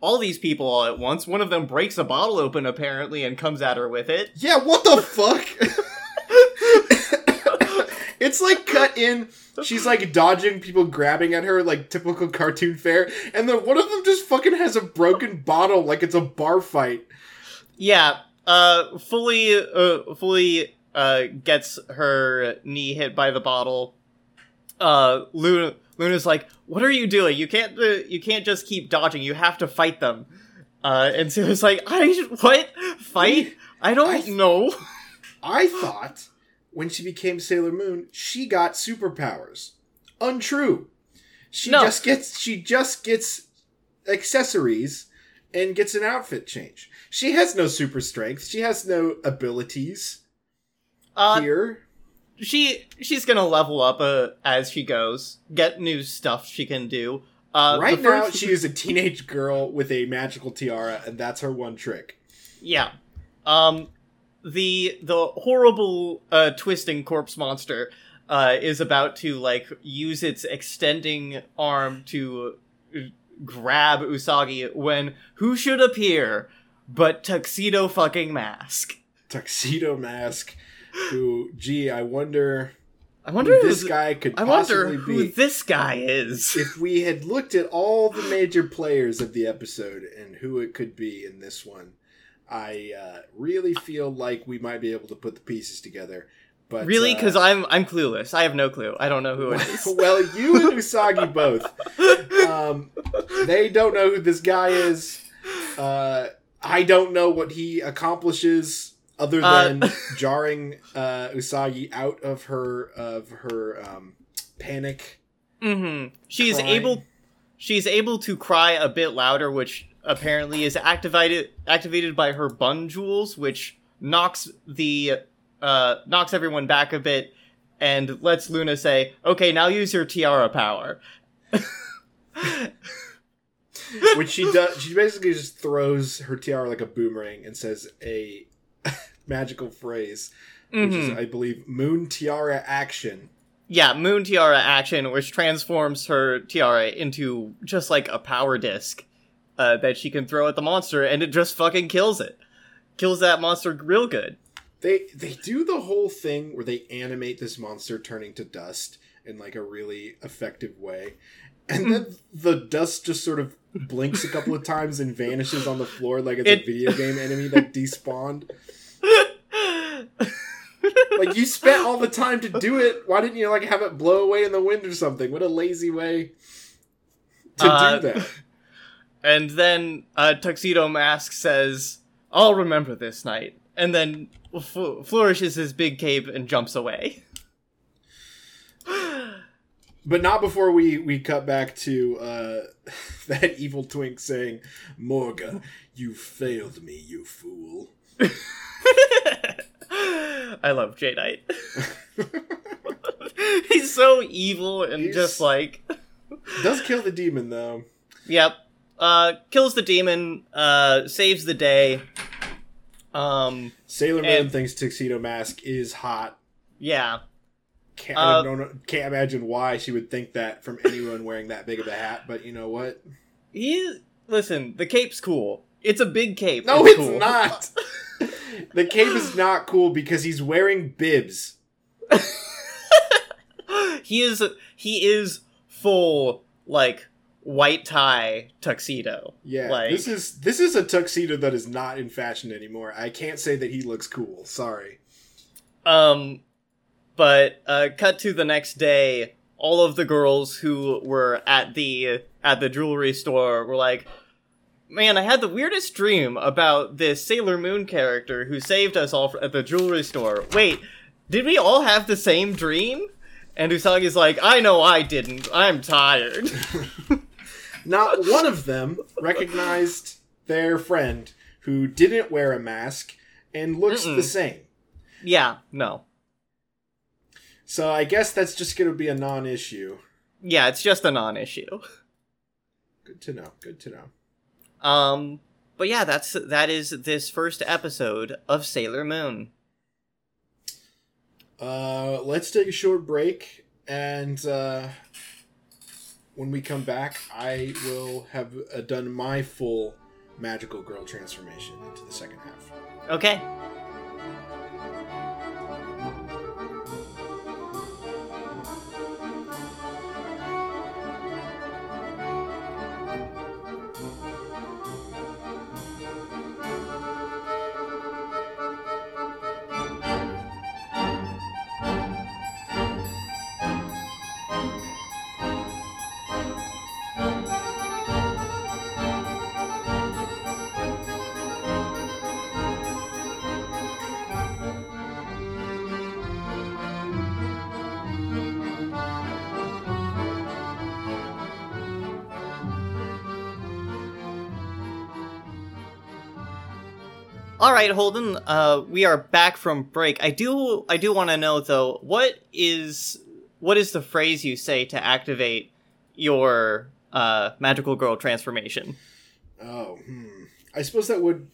all these people all at once. One of them breaks a bottle open, apparently, and comes at her with it. Yeah, what the fuck? It's like cut in. She's like dodging people grabbing at her like typical cartoon fare, and then one of them just fucking has a broken bottle like it's a bar fight. Yeah, uh, fully, uh, fully, uh, gets her knee hit by the bottle. Uh, Luna, Luna's like, "What are you doing? You can't, uh, you can't just keep dodging. You have to fight them." Uh, and so it's like, "I what fight? I don't I- know." I thought when she became Sailor Moon, she got superpowers. Untrue. She No. just gets she just gets accessories and gets an outfit change. She has no super strength. She has no abilities Uh, here. she she's gonna level up uh, as she goes, get new stuff she can do. Uh, right now, she is a teenage girl with a magical tiara, and that's her one trick. Yeah. Um the the horrible uh twisting corpse monster uh is about to like use its extending arm to uh, grab Usagi when who should appear but Tuxedo fucking Mask. Tuxedo Mask. who, gee, I wonder I wonder who this guy could I wonder who be. this guy is. if we had looked at all the major players of the episode and who it could be in this one, I uh, really feel like we might be able to put the pieces together. But really? uh, Because I'm I'm clueless. I have no clue. I don't know who it is. well, you and Usagi both. Um, they don't know who this guy is. Uh, I don't know what he accomplishes other Uh, than jarring uh, Usagi out of her of her um, panic. Mm-hmm. She's Crying. able she's able to cry a bit louder, which apparently is activated activated by her bun jewels, which knocks the uh knocks everyone back a bit and lets Luna say, "Okay, now use your tiara power." which she does. She basically just throws her tiara like a boomerang and says a magical phrase, which is, Mhm. I believe, "Moon Tiara Action." Yeah, Moon Tiara action, which transforms her tiara into just like a power disc uh, that she can throw at the monster, and it just fucking kills it. Kills that monster real good. They they do the whole thing where they animate this monster turning to dust in like a really effective way, and then the dust just sort of blinks a couple of times and vanishes on the floor like it's It- a video game enemy that despawned. Like you spent all the time to do it. Why didn't you like have it blow away in the wind or something? What a lazy way to Uh, do that. And then uh, Tuxedo Mask says, I'll remember this night. And then fl- flourishes his big cape and jumps away. But not before we we cut back to uh, that evil twink saying, "Morga, you failed me, you fool." I love Jadeite. He's so evil and He's- just like, Does kill the demon though. yep. Uh, kills the demon, uh, saves the day. Um, Sailor Moon And- thinks Tuxedo Mask is hot. yeah. Can't, Uh, I don't can't imagine why she would think that from anyone wearing that big of a hat. But you know what? He, listen, the cape's cool. It's a big cape. No, it's cool. not. the cape is not cool because he's wearing bibs. he is he is full like white tie tuxedo. Yeah, Like- this is this is a tuxedo that is not in fashion anymore. I can't say that he looks cool. Sorry. Um but uh cut to the next day, all of the girls who were at the at the jewelry store were like Man, I had the weirdest dream about this Sailor Moon character who saved us all at the jewelry store. Wait, did we all have the same dream? And Usagi's like, I know I didn't. I'm tired. Not one of them recognized their friend who didn't wear a mask and looks Mm-mm. the same. yeah, no. So I guess that's just going to be a non-issue. Yeah, it's just a non-issue. Good to know. Good to know. Um, but yeah, that's that is this first episode of Sailor Moon. Uh, let's take a short break, and uh, when we come back, I will have uh, done my full magical girl transformation into the second half. Okay. All right, Holden. Uh, we are back from break. I do, I do want to know though, what is, what is the phrase you say to activate your uh, magical girl transformation? Oh, hmm. I suppose that would.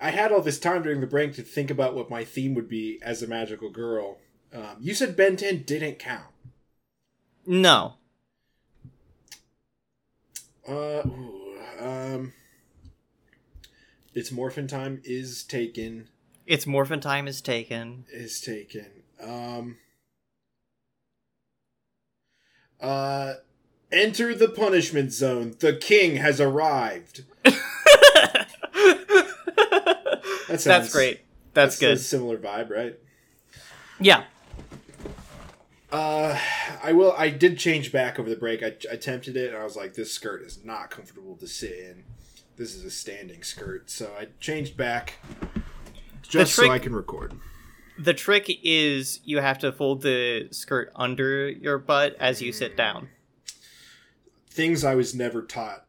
I had all this time during the break to think about what my theme would be as a magical girl. Um, you said Ben 10 didn't count. No. Uh, ooh, um, its morphin time is taken. Its morphin time is taken. is taken. Um, uh, enter the punishment zone. The king has arrived. That's sounds- great. That's, a good. similar vibe, right? Yeah. Uh, I will. I did change back over the break. I I attempted it, and I was like, "This skirt is not comfortable to sit in. This is a standing skirt." So I changed back just so I can record. The trick is you have to fold the skirt under your butt as you sit down. Things I was never taught.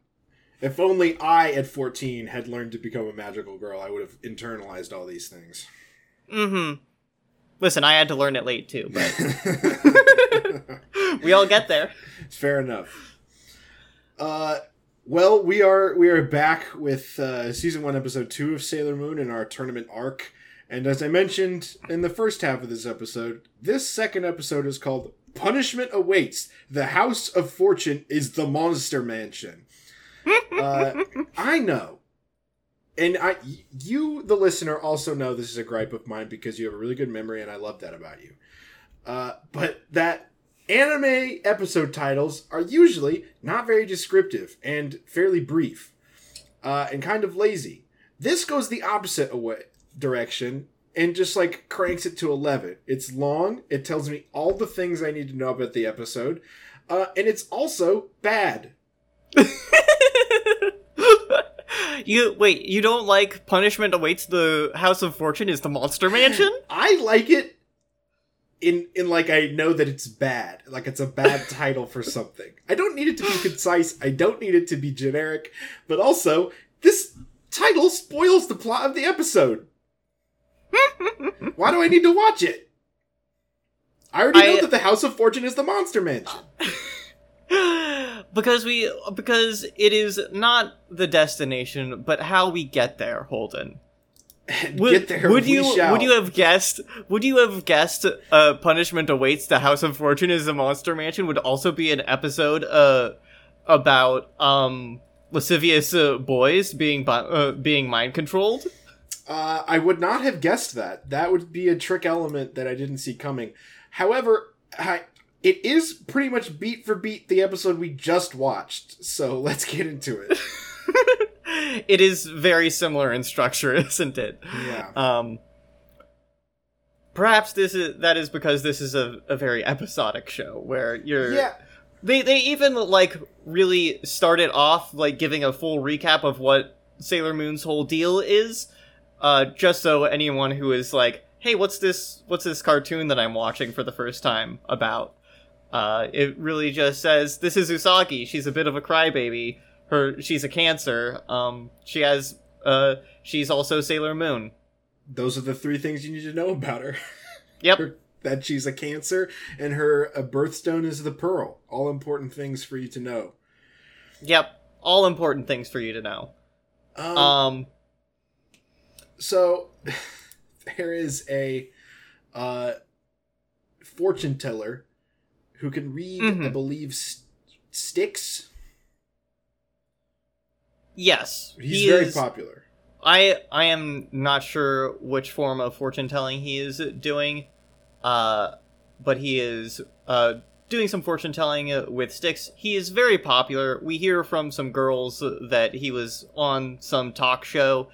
If only I, at fourteen, had learned to become a magical girl, I would have internalized all these things. Mm-hmm. Listen, I had to learn it late too, but we all get there. Fair enough. Uh, well, we are we are back with uh, season one, episode two of Sailor Moon in our tournament arc. And as I mentioned in the first half of this episode, this second episode is called "Punishment Awaits." The House of Fortune is the Monster Mansion. Uh, I know, and I, you, the listener, also know this is a gripe of mine because you have a really good memory, and I love that about you. Uh, but that anime episode titles are usually not very descriptive and fairly brief, uh, and kind of lazy. This goes the opposite away direction and just like cranks it to 11. It's long, it tells me all the things I need to know about the episode, uh, and it's also bad. you wait, you don't like punishment awaits the House of Fortune is the Monster Mansion? I like it in in like I know that it's bad. Like it's a bad title for something. I don't need it to be concise. I don't need it to be generic, but also this title spoils the plot of the episode. Why do I need to watch it? I already know I- that the House of Fortune is the Monster Mansion. because we because it is not the destination, but how we get there, Holden. Would, get there, would you shall. would you have guessed would you have guessed uh punishment awaits the house of fortune is a monster mansion would also be an episode uh about um lascivious uh, boys being uh, being mind controlled Uh, I would not have guessed that. That would be a trick element that I didn't see coming. However, I, it is pretty much beat for beat the episode we just watched. So let's get into it. it is very similar in structure isn't it Yeah. um perhaps this is that is because this is a, a very episodic show where you're Yeah. They they even like really started off like giving a full recap of what Sailor Moon's whole deal is, uh, just so anyone who is like, hey, what's this? What's this cartoon that I'm watching for the first time about? Uh, it really just says this is Usagi. She's a bit of a crybaby. Her she's a cancer. Um, she has uh, she's also Sailor Moon. Those are the three things you need to know about her. Yep. Her- that she's a cancer and her uh, birthstone is the pearl. All important things for you to know. Yep. All important things for you to know. Um, Um, so there is a uh, fortune teller who can read, I Mhm. believe, s- sticks. Yes, He's he very is- popular. I I am not sure which form of fortune telling he is doing, uh, but he is uh doing some fortune telling with sticks. He is very popular. We hear from some girls that he was on some talk show,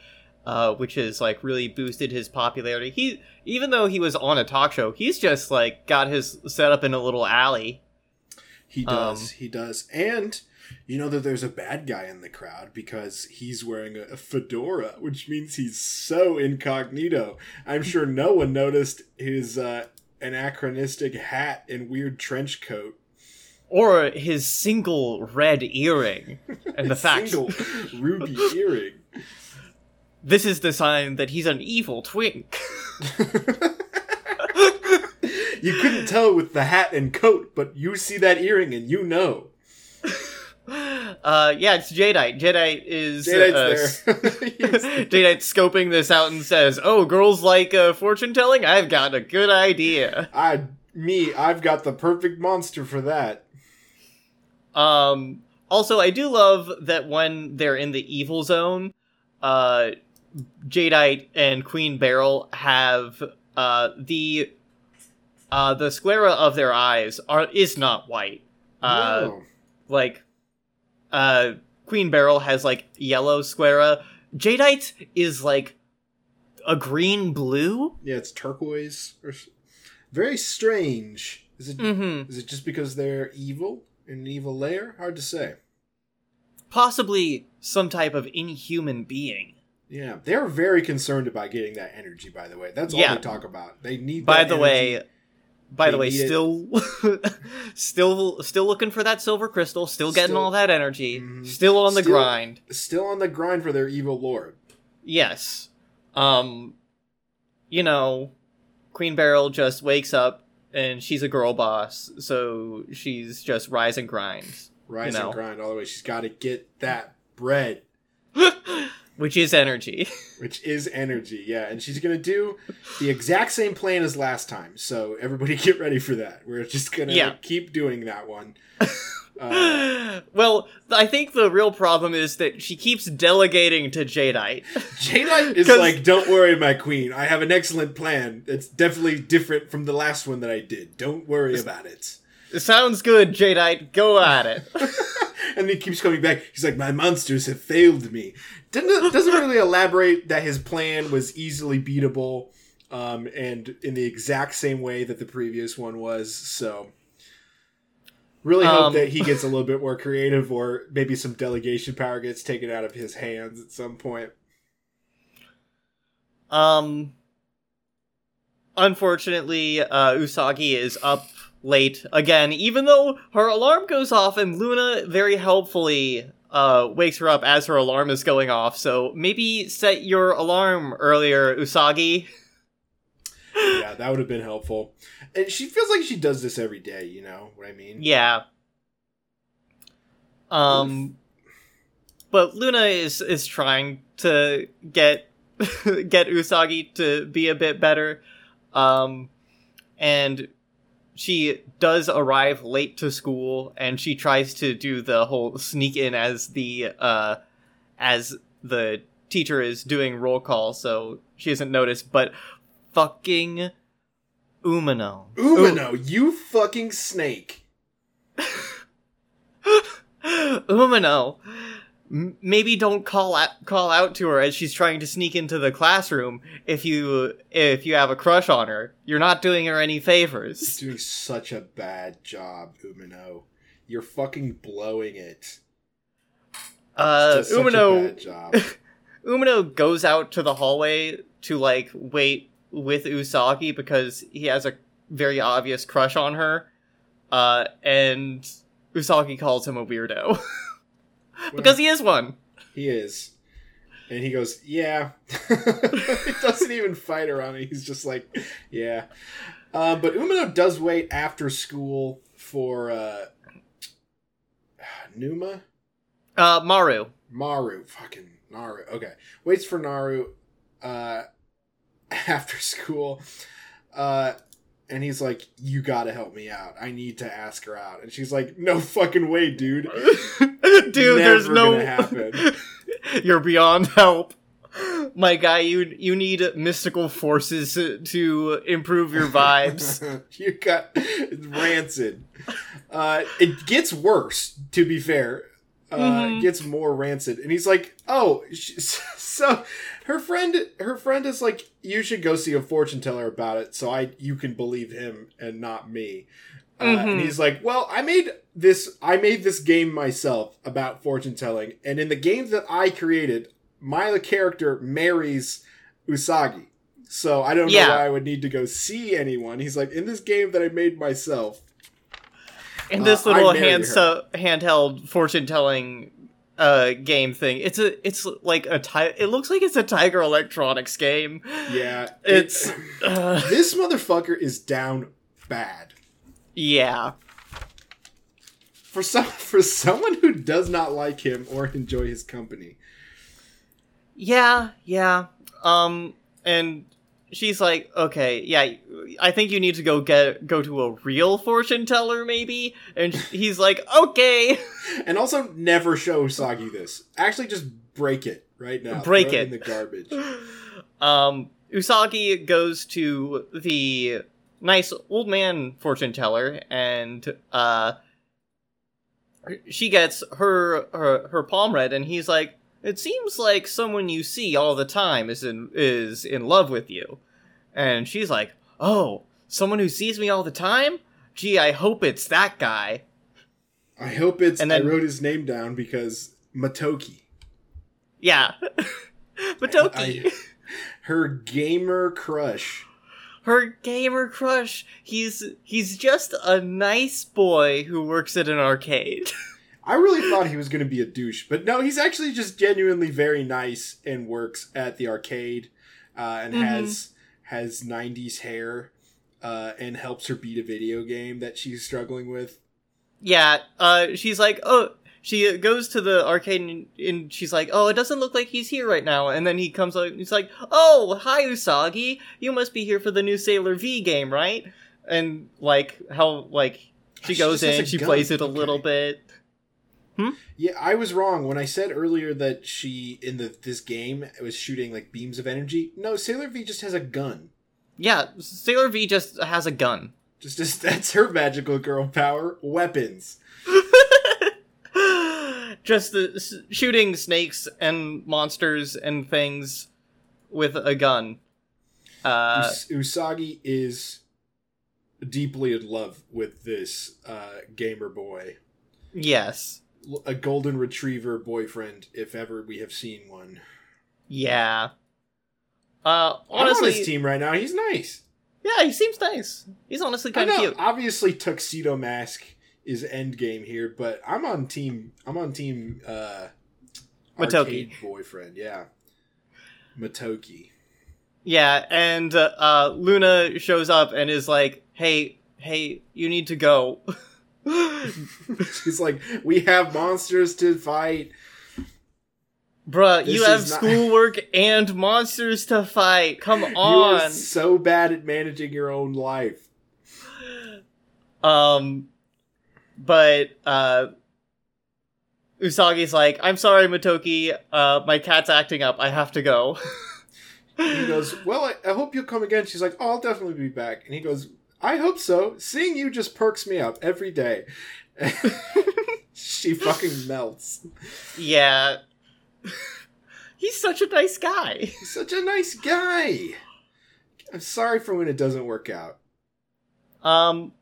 uh, which has like really boosted his popularity. He even though he was on a talk show, he's just like got his set up in a little alley. He does. Um, he does. And you know that there's a bad guy in the crowd because he's wearing a, fedora, which means he's so incognito. I'm sure no one noticed his uh, anachronistic hat and weird trench coat. Or his single red earring, and the fact Single ruby earring. this is the sign that he's an evil twink. you couldn't tell with the hat and coat, but you see that earring and you know. Uh, yeah, it's Jadeite. Jadeite is Jadeite's uh, there. He Jadeite scoping this out and says, "Oh, girls like uh, fortune telling. I've got a good idea." I, me, I've got the perfect monster for that. Um, also, I do love that when they're in the evil zone, uh, Jadeite and Queen Beryl have uh, the uh, the sclera of their eyes are is not white. Uh, No. like uh Queen Beryl has like yellow sclera. Jadeite is like a green blue. Yeah, it's turquoise. Or very strange. Is it? Mm-hmm. Is it just because they're evil in an evil layer? Hard to say. Possibly some type of inhuman being. Yeah, they're very concerned about getting that energy. By the way, that's all Yeah. they talk about. They need. By the way, by the way, still still still looking for that silver crystal, still getting Still- all that energy, Mhm. still on the Still- grind. still on the grind for their evil lord. Yes. Um you know, Queen Beryl just wakes up and she's a girl boss, so she's just rise and grind. Rise know. and grind all the way. She's got to get that bread, Which is energy. which is energy. Yeah, and she's gonna do the exact same plan as last time. So everybody get ready for that. We're just gonna Yeah. keep doing that one. Uh, well, I think the real problem is that she keeps delegating to Jadeite. Jadeite is like, "Don't worry, my queen. I have an excellent plan. It's definitely different from the last one that I did. Don't worry about it." Sounds good, Jadeite. Go at it. and he keeps coming back. He's like, "My monsters have failed me." Didn't, doesn't really elaborate that his plan was easily beatable, um, and in the exact same way that the previous one was. So, really hope Um, that he gets a little bit more creative, or maybe some delegation power gets taken out of his hands at some point. Um. Unfortunately, uh, Usagi is up late again, even though her alarm goes off, and Luna very helpfully uh, wakes her up as her alarm is going off. So maybe set your alarm earlier, Usagi. yeah, that would have been helpful. And she feels like she does this every day. You know what I mean? Yeah. Um. But Luna is is trying to get get Usagi to be a bit better. Um, and she does arrive late to school, and she tries to do the whole sneak in as the uh as the teacher is doing roll call, so she isn't noticed. But fucking Umino, Umino, you fucking snake. Umino, m- maybe don't call out call out to her as she's trying to sneak into the classroom. If you if you have a crush on her, you're not doing her any favors. doing such a bad job, Umino. You're fucking blowing it. Uh, It's such a Umino bad job. Umino goes out to the hallway to like wait with Usagi because he has a very obvious crush on her. Uh, and Usagi calls him a weirdo because he is one. he is. And he goes, Yeah. he doesn't even fight around it. He's just like, Yeah. Um, but Umino does wait after school for uh, Numa? Uh, Maru. Maru. Fucking Naru. Okay. Waits for Naru uh, after school. Uh, and he's like, You gotta help me out. I need to ask her out. And she's like, No fucking way, dude. Dude, there's no. You're beyond help. My guy, you you need mystical forces to improve your vibes. you got rancid. Uh, it gets worse, to be fair. Uh, Mhm. It gets more rancid, and he's like, "Oh, so her friend, her friend is like, you should go see a fortune teller about it, so I you can believe him and not me." Uh, Mhm. And he's like, "Well, I made this, I made this game myself about fortune telling, and in the game that I created, my character marries Usagi." So I don't Yeah. know why I would need to go see anyone. He's like, in this game that I made myself. And this Uh, little hand so, handheld fortune telling uh game thing. It's a it's like a ti- it looks like it's a Tiger Electronics game. Yeah, It's it- uh, this motherfucker is down bad. Yeah. For some for someone who does not like him or enjoy his company. Yeah, yeah. Um and she's like, "Okay, yeah, I think you need to go get go to a real fortune teller maybe." And he's like, "Okay." And also never show Usagi this. Actually just break it right now. Break it. in the garbage. Um, Usagi goes to the nice old man fortune teller, and uh, she gets her, her her palm read, and he's like, "It seems like someone you see all the time is in is in love with you," and she's like, "Oh, someone who sees me all the time? Gee, I hope it's that guy." I hope it's. And then- I wrote his name down because Motoki. Yeah, Motoki. I- her gamer crush. Her gamer crush. He's he's just a nice boy who works at an arcade. I really thought he was going to be a douche, but no, he's actually just genuinely very nice and works at the arcade uh, and Mhm. has has '90s hair uh, and helps her beat a video game that she's struggling with. yeah, uh, she's like, oh, she goes to the arcade and, and she's like, oh, it doesn't look like he's here right now. And then he comes up, he's like, oh, hi Usagi, you must be here for the new Sailor V game, right? And like how like she She goes just in, she gun. plays it a Okay. little bit. Hmm? Yeah, I was wrong when I said earlier that she in the this game was shooting like beams of energy. No, Sailor V just has a gun. Yeah, Sailor V just has a gun. Just, just that's her magical girl power. Weapons. Just the, s- shooting snakes and monsters and things with a gun. Uh, Us- Usagi is deeply in love with this uh, gamer boy, yes. a golden retriever boyfriend, if ever we have seen one. Yeah. Uh, I'm on honestly, his team right now. He's nice. yeah, he seems nice. He's honestly I kind of know. cute. Obviously, tuxedo mask is end game here, but I'm on team. I'm on team. Uh, Motoki. boyfriend. Yeah, Motoki. Yeah, and uh, uh, Luna shows up and is like, "Hey, hey, you need to go." She's like, we have monsters to fight. Bruh, This you have not- schoolwork and monsters to fight. Come on. You are on. so bad at managing your own life. Um, but uh, Usagi's like, "I'm sorry, Motoki. Uh, my cat's acting up. I have to go." He goes, Well, I, I hope you'll come again. She's like, Oh, I'll definitely be back. And he goes, I hope so. Seeing you just perks me up every day. she fucking melts. yeah, he's such a nice guy. He's such a nice guy. I'm sorry for when it doesn't work out. Um,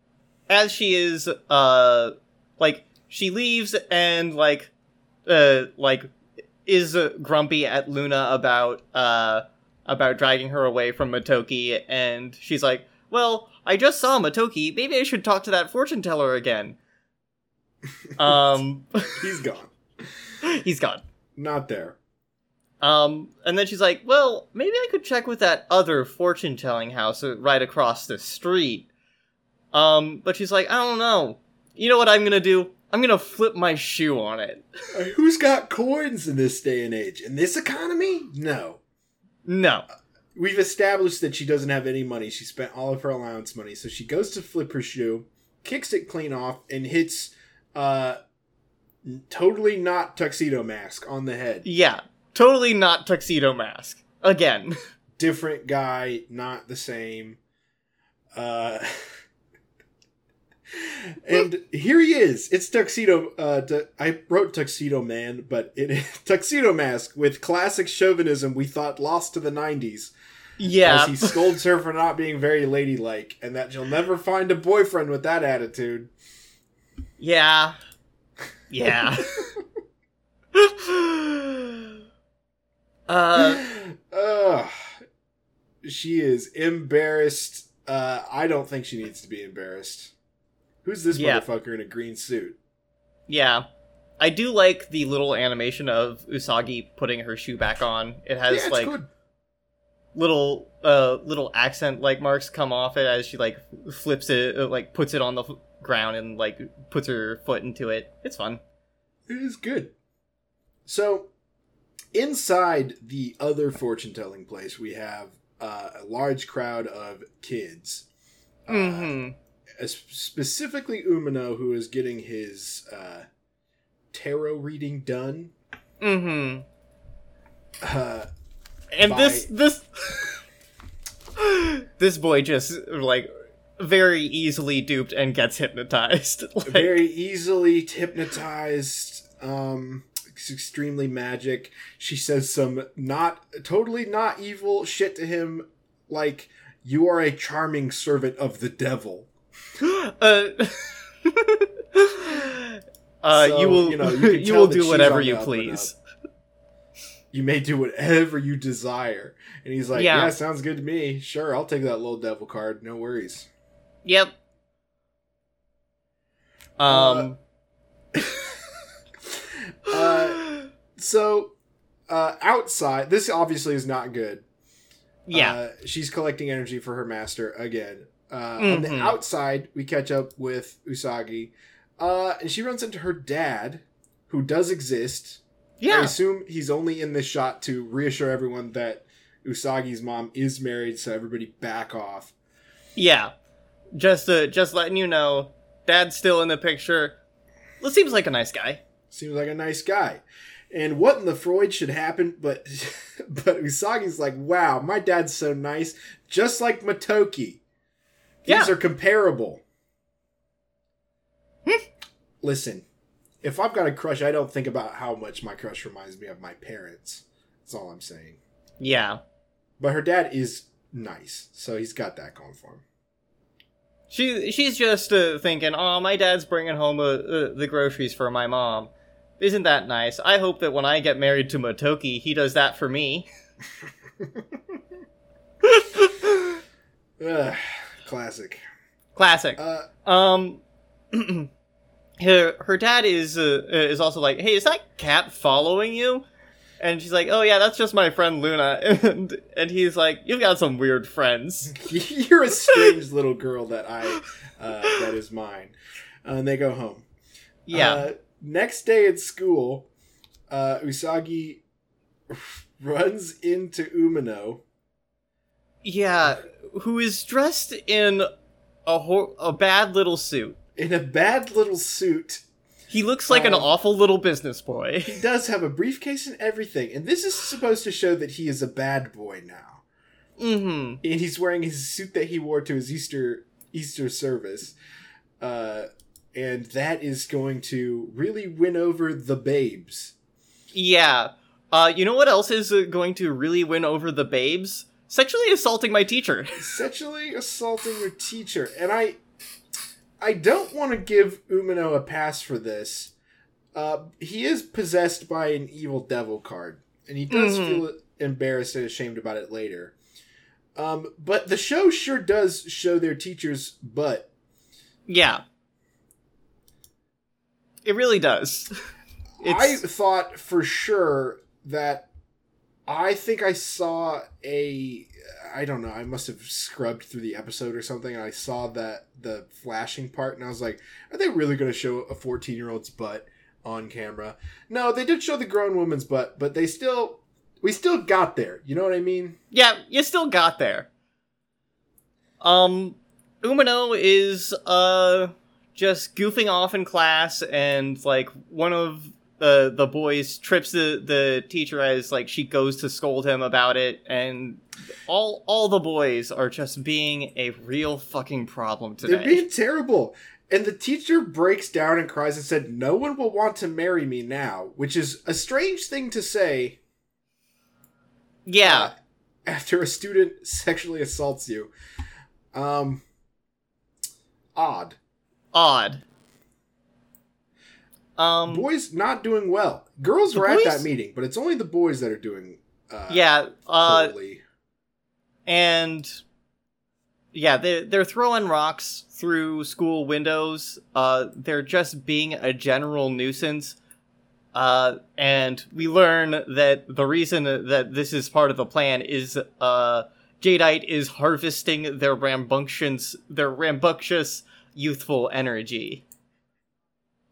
as she is, uh, like she leaves and like, uh, like is grumpy at Luna about uh about dragging her away from Motoki, and she's like, "Well, I just saw Motoki. Maybe I should talk to that fortune teller again." Um, He's gone. he's gone. Not there. Um, and then she's like, "Well, maybe I could check with that other fortune telling house right across the street." Um, but she's like, "I don't know. You know what I'm gonna do? I'm gonna flip my shoe on it." Who's got coins in this day and age? In this economy? No. No. We've established that she doesn't have any money. She spent all of her allowance money. So she goes to flip her shoe, kicks it clean off, and hits uh totally not tuxedo mask on the head. Yeah, totally not tuxedo mask again. Different guy, not the same. Uh And here he is. It's tuxedo. Uh, tu- I wrote tuxedo man, but it tuxedo mask with classic chauvinism we thought lost to the '90s. yeah, as he scolds her for not being very ladylike, and that she'll never find a boyfriend with that attitude. yeah, yeah. uh, Ugh. She is embarrassed. Uh, I don't think she needs to be embarrassed. Who's this Yeah. motherfucker in a green suit? yeah. I do like the little animation of Usagi putting her shoe back on. It has yeah, like good. little uh little accent like marks come off it as she like flips it uh, like puts it on the ground and like puts her foot into it it's fun It is good. So, inside the other fortune telling place, we have uh, a large crowd of kids. Uh, mm-hmm specifically Umino, who is getting his uh, tarot reading done. mm-hmm Uh, and by- this this this boy just like very easily duped and gets hypnotized. Like, very easily hypnotized. Um, it's extremely magic. She says some not totally not evil shit to him, like you are a charming servant of the devil. Uh, uh, So, you will you know, you you, will do whatever you please. You may do whatever you desire. And he's like, Yeah. yeah, sounds good to me. Sure, I'll take that little devil card. No worries. Yep. Um. Uh, so, uh, outside, this obviously is not good. yeah. Uh, she's collecting energy for her master again. Uh, On the Mhm. outside, we catch up with Usagi, uh, and she runs into her dad, who does exist. Yeah, I assume he's only in this shot to reassure everyone that Usagi's mom is married, so everybody back off. Yeah. Just uh, just letting you know, Dad's still in the picture. Well, seems like a nice guy. Seems like a nice guy. And what in the Freud should happen? But but Usagi's like, wow, my dad's so nice, just like Motoki. These Yeah. are comparable. Listen, if I've got a crush, I don't think about how much my crush reminds me of my parents. That's all I'm saying. Yeah. But her dad is nice, so he's got that going for him. She she's just uh, thinking, oh, my dad's bringing home uh, uh, the groceries for my mom. Isn't that nice? I hope that when I get married to Motoki, he does that for me. Classic. Classic. Uh, Um, her her dad is uh, is also like, hey, is that cat following you? And she's like, oh yeah, that's just my friend Luna. And and he's like, you've got some weird friends. You're a strange little girl that I uh, that is mine. Uh, and they go home. Yeah. Uh, next day at school, uh, Usagi runs into Umino. yeah. Who is dressed in a hor- a bad little suit. in a bad little suit. He looks like an Um, awful little business boy. He does have a briefcase and everything, and this is supposed to show that he is a bad boy now. mm-hmm. And he's wearing his suit that he wore to his Easter Easter service, uh, and that is going to really win over the babes. Yeah. Uh, you know what else is uh, going to really win over the babes? Sexually assaulting my teacher. Sexually assaulting your teacher, and I, I don't want to give Umino a pass for this. Uh, he is possessed by an evil devil card, and he does Mhm. feel embarrassed and ashamed about it later. Um, but the show sure does show their teacher's butt. yeah. It really does. I thought for sure that I think I saw a I don't know, I must have scrubbed through the episode or something and I saw that the flashing part and I was like, are they really going to show a 14-year-old's butt on camera? No, they did show the grown woman's butt, but they still we still got there. You know what I mean? yeah, you still got there. Um Umino is uh just goofing off in class and like one of the the boys trips the the teacher as like she goes to scold him about it and all all the boys are just being a real fucking problem today. They're being terrible. And the teacher breaks down and cries and said, "No one will want to marry me now," which is a strange thing to say. yeah. uh, after a student sexually assaults you. Um, odd. odd. Um, Boys not doing well. Girls were at that meeting, but it's only the boys that are doing. Uh, yeah, uh, poorly. and yeah, they they're throwing rocks through school windows. Uh, they're just being a general nuisance. Uh, and we learn that the reason that this is part of the plan is uh, Jadeite is harvesting their rambunctious, their rambunctious youthful energy.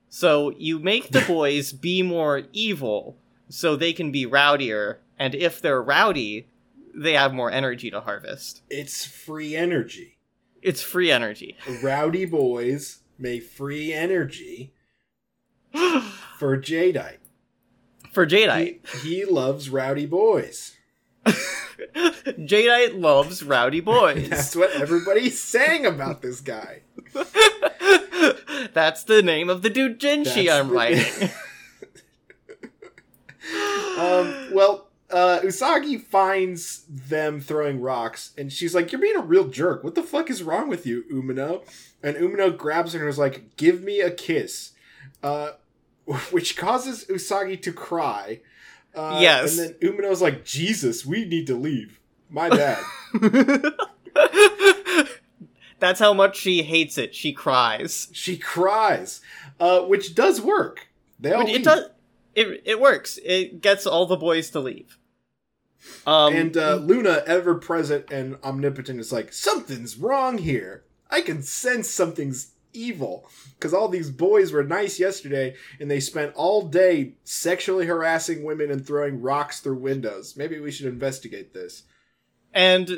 So you make the boys be more evil, so they can be rowdier, and if they're rowdy, they have more energy to harvest. It's free energy. It's free energy. Rowdy boys make free energy for Jadeite. For Jadeite. He, he loves rowdy boys. Jadeite loves rowdy boys. That's what everybody's saying about this guy. That's the name of the doujinshi That's I'm the- writing. Um, well, uh, Usagi finds them throwing rocks, and she's like, "You're being a real jerk. What the fuck is wrong with you, Umino?" And Umino grabs her and is like, "Give me a kiss," uh, which causes Usagi to cry. Uh, Yes. And then Umino's like, "Jesus, we need to leave. My bad." That's how much she hates it. She cries. she cries, uh, which does work. They all it leave. does. It it works. It gets all the boys to leave. Um, and uh, Luna, ever present and omnipotent, is like, something's wrong here. I can sense something's evil. Because all these boys were nice yesterday, and they spent all day sexually harassing women and throwing rocks through windows. Maybe we should investigate this. and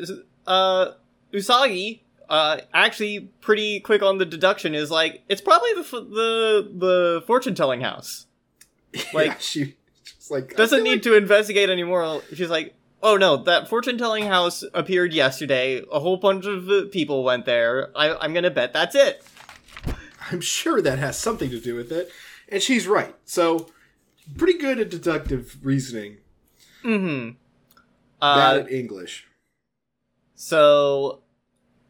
uh, Usagi, uh, actually pretty quick on the deduction is like it's probably the f- the the fortune telling house. Like- yeah, she just like Doesn't need like- to investigate anymore. She's like, oh no, that fortune telling house appeared yesterday. A whole bunch of people went there. I, I'm gonna bet that's it. I'm sure that has something to do with it, and she's right. So, pretty good at deductive reasoning. Mm-hmm. Bad Uh, at English. So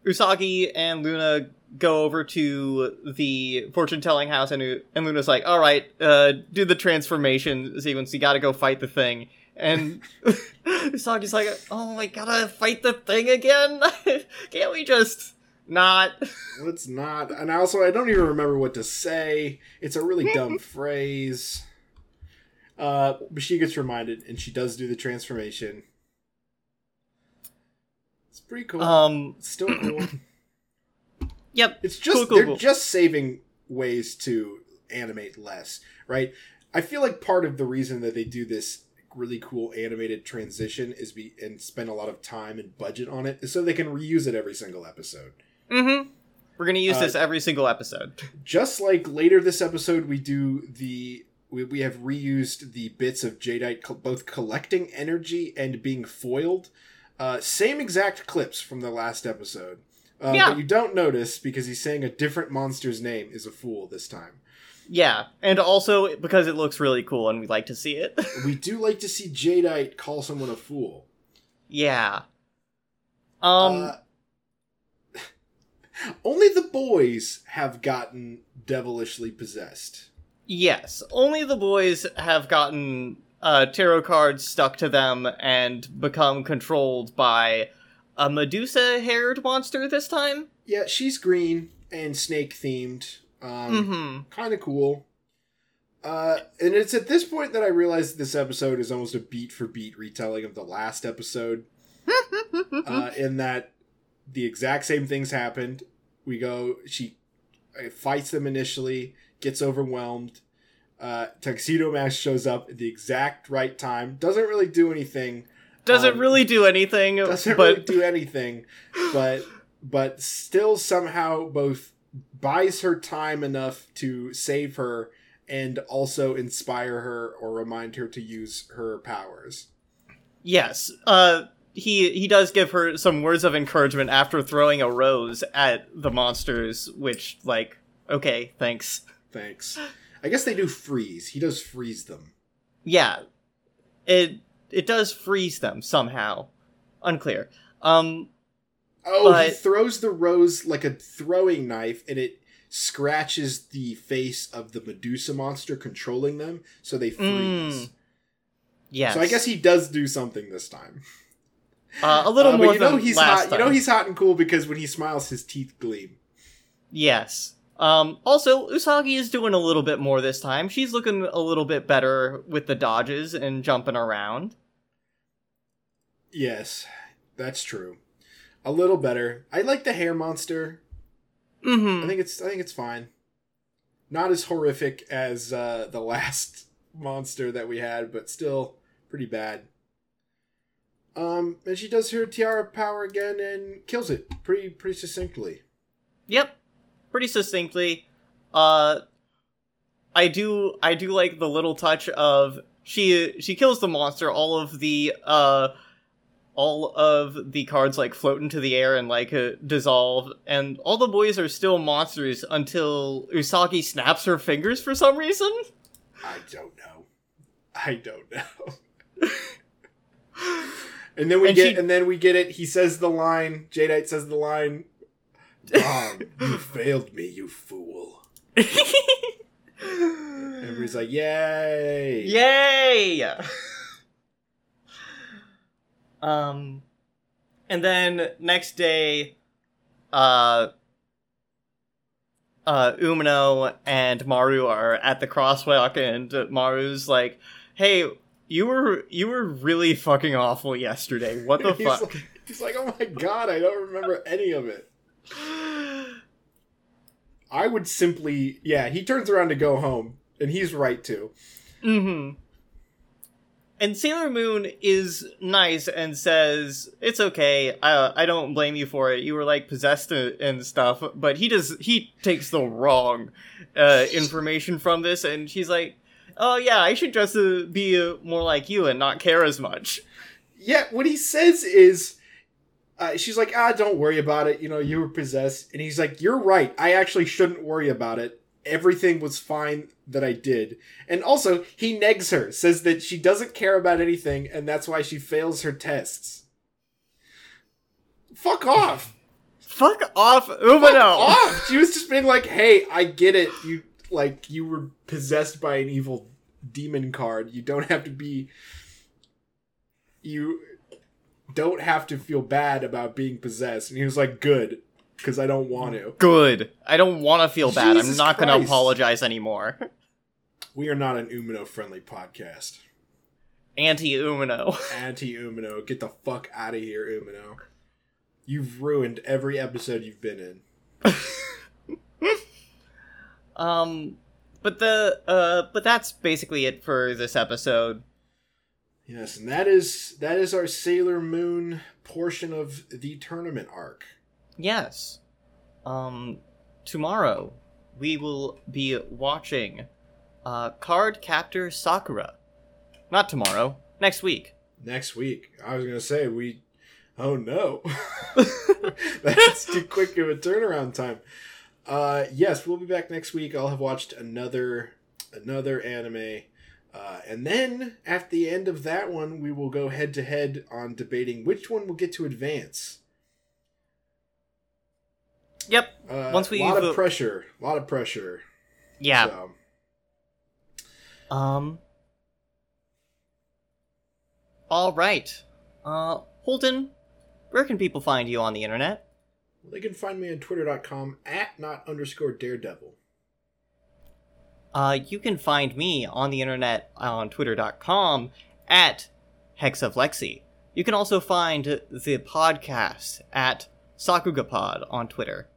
Usagi and Luna go over to the fortune telling house, and and Luna's like, "All right, uh, do the transformation sequence. You got to go fight the thing." And Usagi's like, "Oh, I gotta fight the thing again? Can't we just not?" Let's not. And also, I don't even remember what to say. It's a really dumb phrase. Uh, but she gets reminded, and she does do the transformation. It's pretty cool. Um. still cool. Yep. It's just Cool, cool, they're cool. just saving ways to animate less, right? I feel like part of the reason that they do this really cool animated transition is be and spend a lot of time and budget on it is so they can reuse it every single episode. Mm-hmm. We're gonna use Uh, this every single episode. just like later this episode we do the we, we have reused the bits of jadeite co- both collecting energy and being foiled uh, same exact clips from the last episode uh, Yeah. but you don't notice because he's saying a different monster's name is a fool this time Yeah, and also because it looks really cool, and we like to see it. we do like to see jadeite call someone a fool yeah. Um. Uh, only the boys have gotten devilishly possessed Yes, only the boys have gotten uh, tarot cards stuck to them and become controlled by a Medusa-haired monster this time. yeah she's green and snake themed um, Mm-hmm. kind of cool. Uh, and it's at this point that I realized this episode is almost a beat for beat retelling of the last episode. uh, in that the exact same things happened. We go, she uh, fights them initially, gets overwhelmed. Uh, Tuxedo Mask shows up at the exact right time. Doesn't really do anything. Doesn't Um, really do anything, Doesn't but really do anything. But but still somehow both buys her time enough to save her and also inspire her or remind her to use her powers. yes, uh, he he does give her some words of encouragement after throwing a rose at the monsters, which, like, okay, thanks. Thanks. I guess they do freeze. He does freeze them. Yeah, it it does freeze them somehow. Unclear. Um, Oh, he throws the rose like a throwing knife and it scratches the face of the Medusa monster controlling them, so they freeze. Mm, yes. So I guess he does do something this time. Uh, a little Uh, more you know he's hot. You know he's hot and cool because when he smiles, his teeth gleam. Yes. Um, also, Usagi is doing a little bit more this time. She's looking a little bit better with the dodges and jumping around. Yes, that's true. A little better. I like the hair monster. Mm-hmm. I think it's I think it's fine. Not as horrific as uh, the last monster that we had, but still pretty bad. Um, and she does her tiara power again and kills it pretty pretty succinctly. Yep. Pretty succinctly. Uh I do I do like the little touch of she she kills the monster. All of the uh, all of the cards like float into the air and like uh, dissolve, and all the boys are still monsters until Usagi snaps her fingers for some reason. I don't know. I don't know. and then we And get, she- and then we get it. He says the line. Jadeite says the line. Mom, you failed me, you fool. Everybody's like, "Yay!" Yay! um, and then next day, uh, uh, Umino and Maru are at the crosswalk, and Maru's like, "Hey, you were you were really fucking awful yesterday. What the he's fuck?" Like, he's like, "Oh my god, I don't remember any of it." I would simply, yeah. He turns around to go home, and he's right too. Mm-hmm. And Sailor Moon is nice and says, "It's okay. I I don't blame you for it. You were like possessed and stuff." But he does he takes the wrong uh, information from this, and she's like, "Oh yeah, I should just uh, be uh, more like you and not care as much." Yeah, what he says is, uh, she's like, ah, don't worry about it. You know, you were possessed. And he's like, you're right. I actually shouldn't worry about it. Everything was fine that I did. And also, he negs her, says that she doesn't care about anything, and that's why she fails her tests. Fuck off. Fuck off, Umino. Fuck off. She was just being like, hey, I get it. You, like, you were possessed by an evil demon card. You don't have to be. You don't have to feel bad about being possessed. And he was like, good, because I don't want to. Good. I don't want to feel bad. I'm not going to apologize anymore. We are not an Umino friendly podcast. Anti Umino. Anti Umino. Get the fuck out of here, Umino. You've ruined every episode you've been in. Um, but the uh, but that's basically it for this episode. Yes, and that is that is our Sailor Moon portion of the tournament arc. Yes. Um, tomorrow we will be watching uh Card Captor Sakura. Not tomorrow. Next week. Next week, I was gonna say we. Oh no, that's too quick of a turnaround time. Uh, yes, we'll be back next week. I'll have watched another another anime, uh, and then at the end of that one, we will go head to head on debating which one will get to advance. Yep. Uh, Once a lot of pressure, a lot of pressure. Yeah. So, Um. All right. Uh, Holden, where can people find you on the internet? They can find me on twitter.com at not underscore daredevil. Uh, you can find me on the internet on twitter.com at hexaflexi. You can also find the podcast at Sakugapod on Twitter.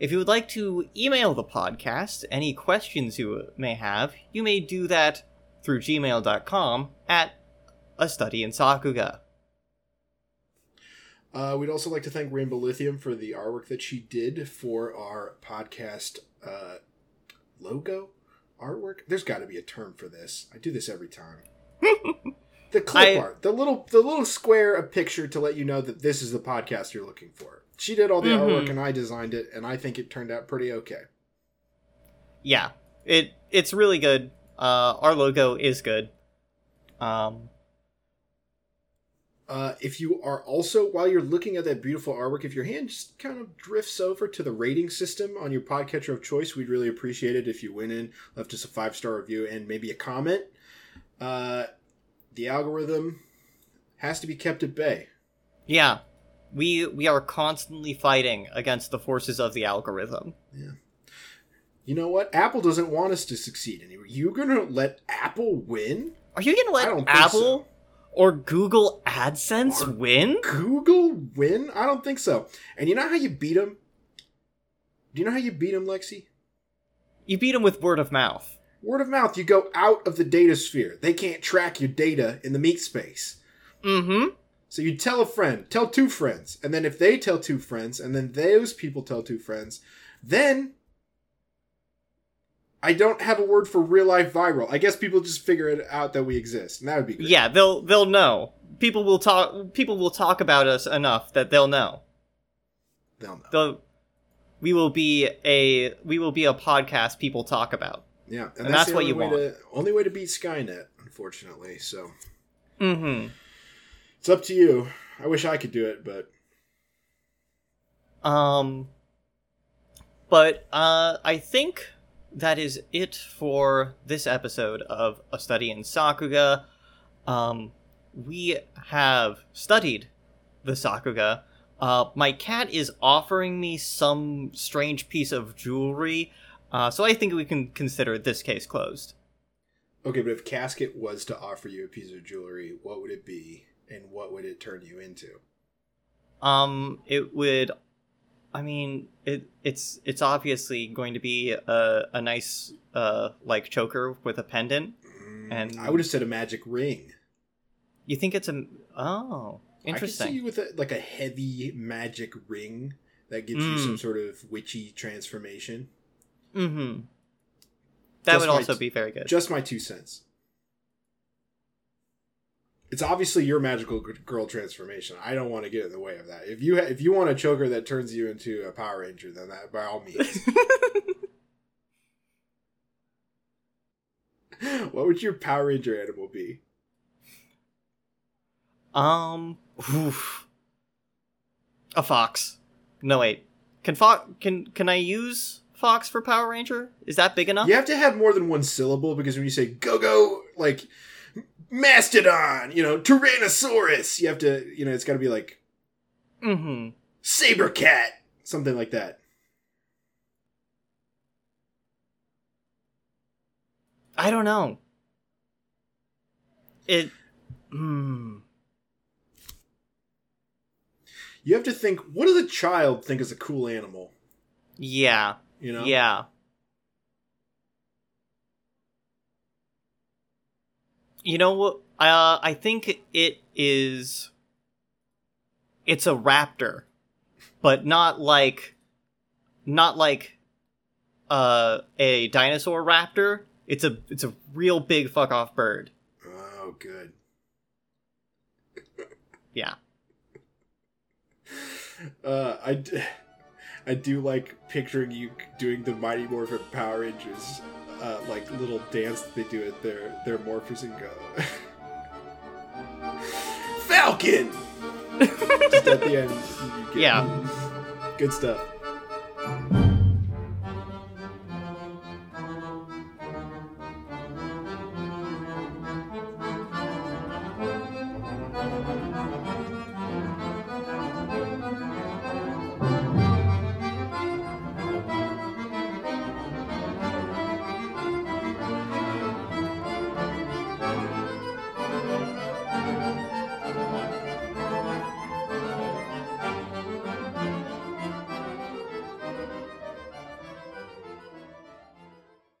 If you would like to email the podcast any questions you may have, you may do that through gmail.com at a study in Sakuga. Uh, we'd also like to thank Rainbow Lithium for the artwork that she did for our podcast uh, logo artwork. There's got to be a term for this. I do this every time. the clip I- art, the little the little square of picture to let you know that this is the podcast you're looking for. She did all the Mhm. artwork and I designed it, and I think it turned out pretty okay. Yeah, it it's really good. Uh, our logo is good. Um, Uh, if you are also, while you're looking at that beautiful artwork, if your hand just kind of drifts over to the rating system on your podcatcher of choice, we'd really appreciate it if you went in, left us a five star review, and maybe a comment. Uh, the algorithm has to be kept at bay. yeah, we we are constantly fighting against the forces of the algorithm. Yeah. You know what? Apple doesn't want us to succeed anymore. You gonna let Apple win? Are you gonna let Apple so. Or Google AdSense Or- win? Google win? I don't think so. And you know how you beat them? Do you know how you beat them, Lexi? You beat them with word of mouth. Word of mouth. You go out of the data sphere. They can't track your data in the meat space. Mm-hmm. So you tell a friend, tell two friends, and then if they tell two friends, and then those people tell two friends, then I don't have a word for real life viral. I guess people just figure it out that we exist, and that would be great. Yeah, they'll they'll know. People will talk. People will talk about us enough that they'll know. They'll know. They'll, we will be a we will be a podcast people talk about. yeah, and that's the what you want. To, only way to beat Skynet, unfortunately. So Mm-hmm. it's up to you. I wish I could do it, but Um, but uh, I think that is it for this episode of A Study in Sakuga. Um, we have studied the Sakuga. Uh, my cat is offering me some strange piece of jewelry, uh, so I think we can consider this case closed. okay. But if Casket was to offer you a piece of jewelry, what would it be, and what would it turn you into? Um, it would. I mean, it it's it's obviously going to be a a nice uh like choker with a pendant. Mm, And- I would have said a magic ring. You think it's a oh interesting? I could see you with a, like a heavy magic ring that gives you Mm. some sort of witchy transformation. Mm-hmm. That Just would also t- be very good. Just my two cents. It's obviously your magical girl transformation. I don't want to get in the way of that. If you ha- if you want a choker that turns you into a Power Ranger, then that by all means. what would your Power Ranger animal be? um, oof. a fox. No wait, can fox can can I use fox for Power Ranger? Is that big enough? You have to have more than one syllable because when you say go go like mastodon, you know, tyrannosaurus, you have to, you know, it's got to be like Mm-hmm. saber cat, something like that. I don't know. It. Hmm. You have to think, what does a child think is a cool animal? Yeah. You know? Yeah. You know what? Uh, I think it is. It's a raptor, but not like, not like, uh, a dinosaur raptor. It's a it's a real big fuck off bird. Oh, good. Yeah. Uh, I, d- I do like picturing you doing the Mighty Morphin Power Rangers, uh, like little dance that they do at their their morphers and go. Falcon. Just at the end. Yeah. Good stuff.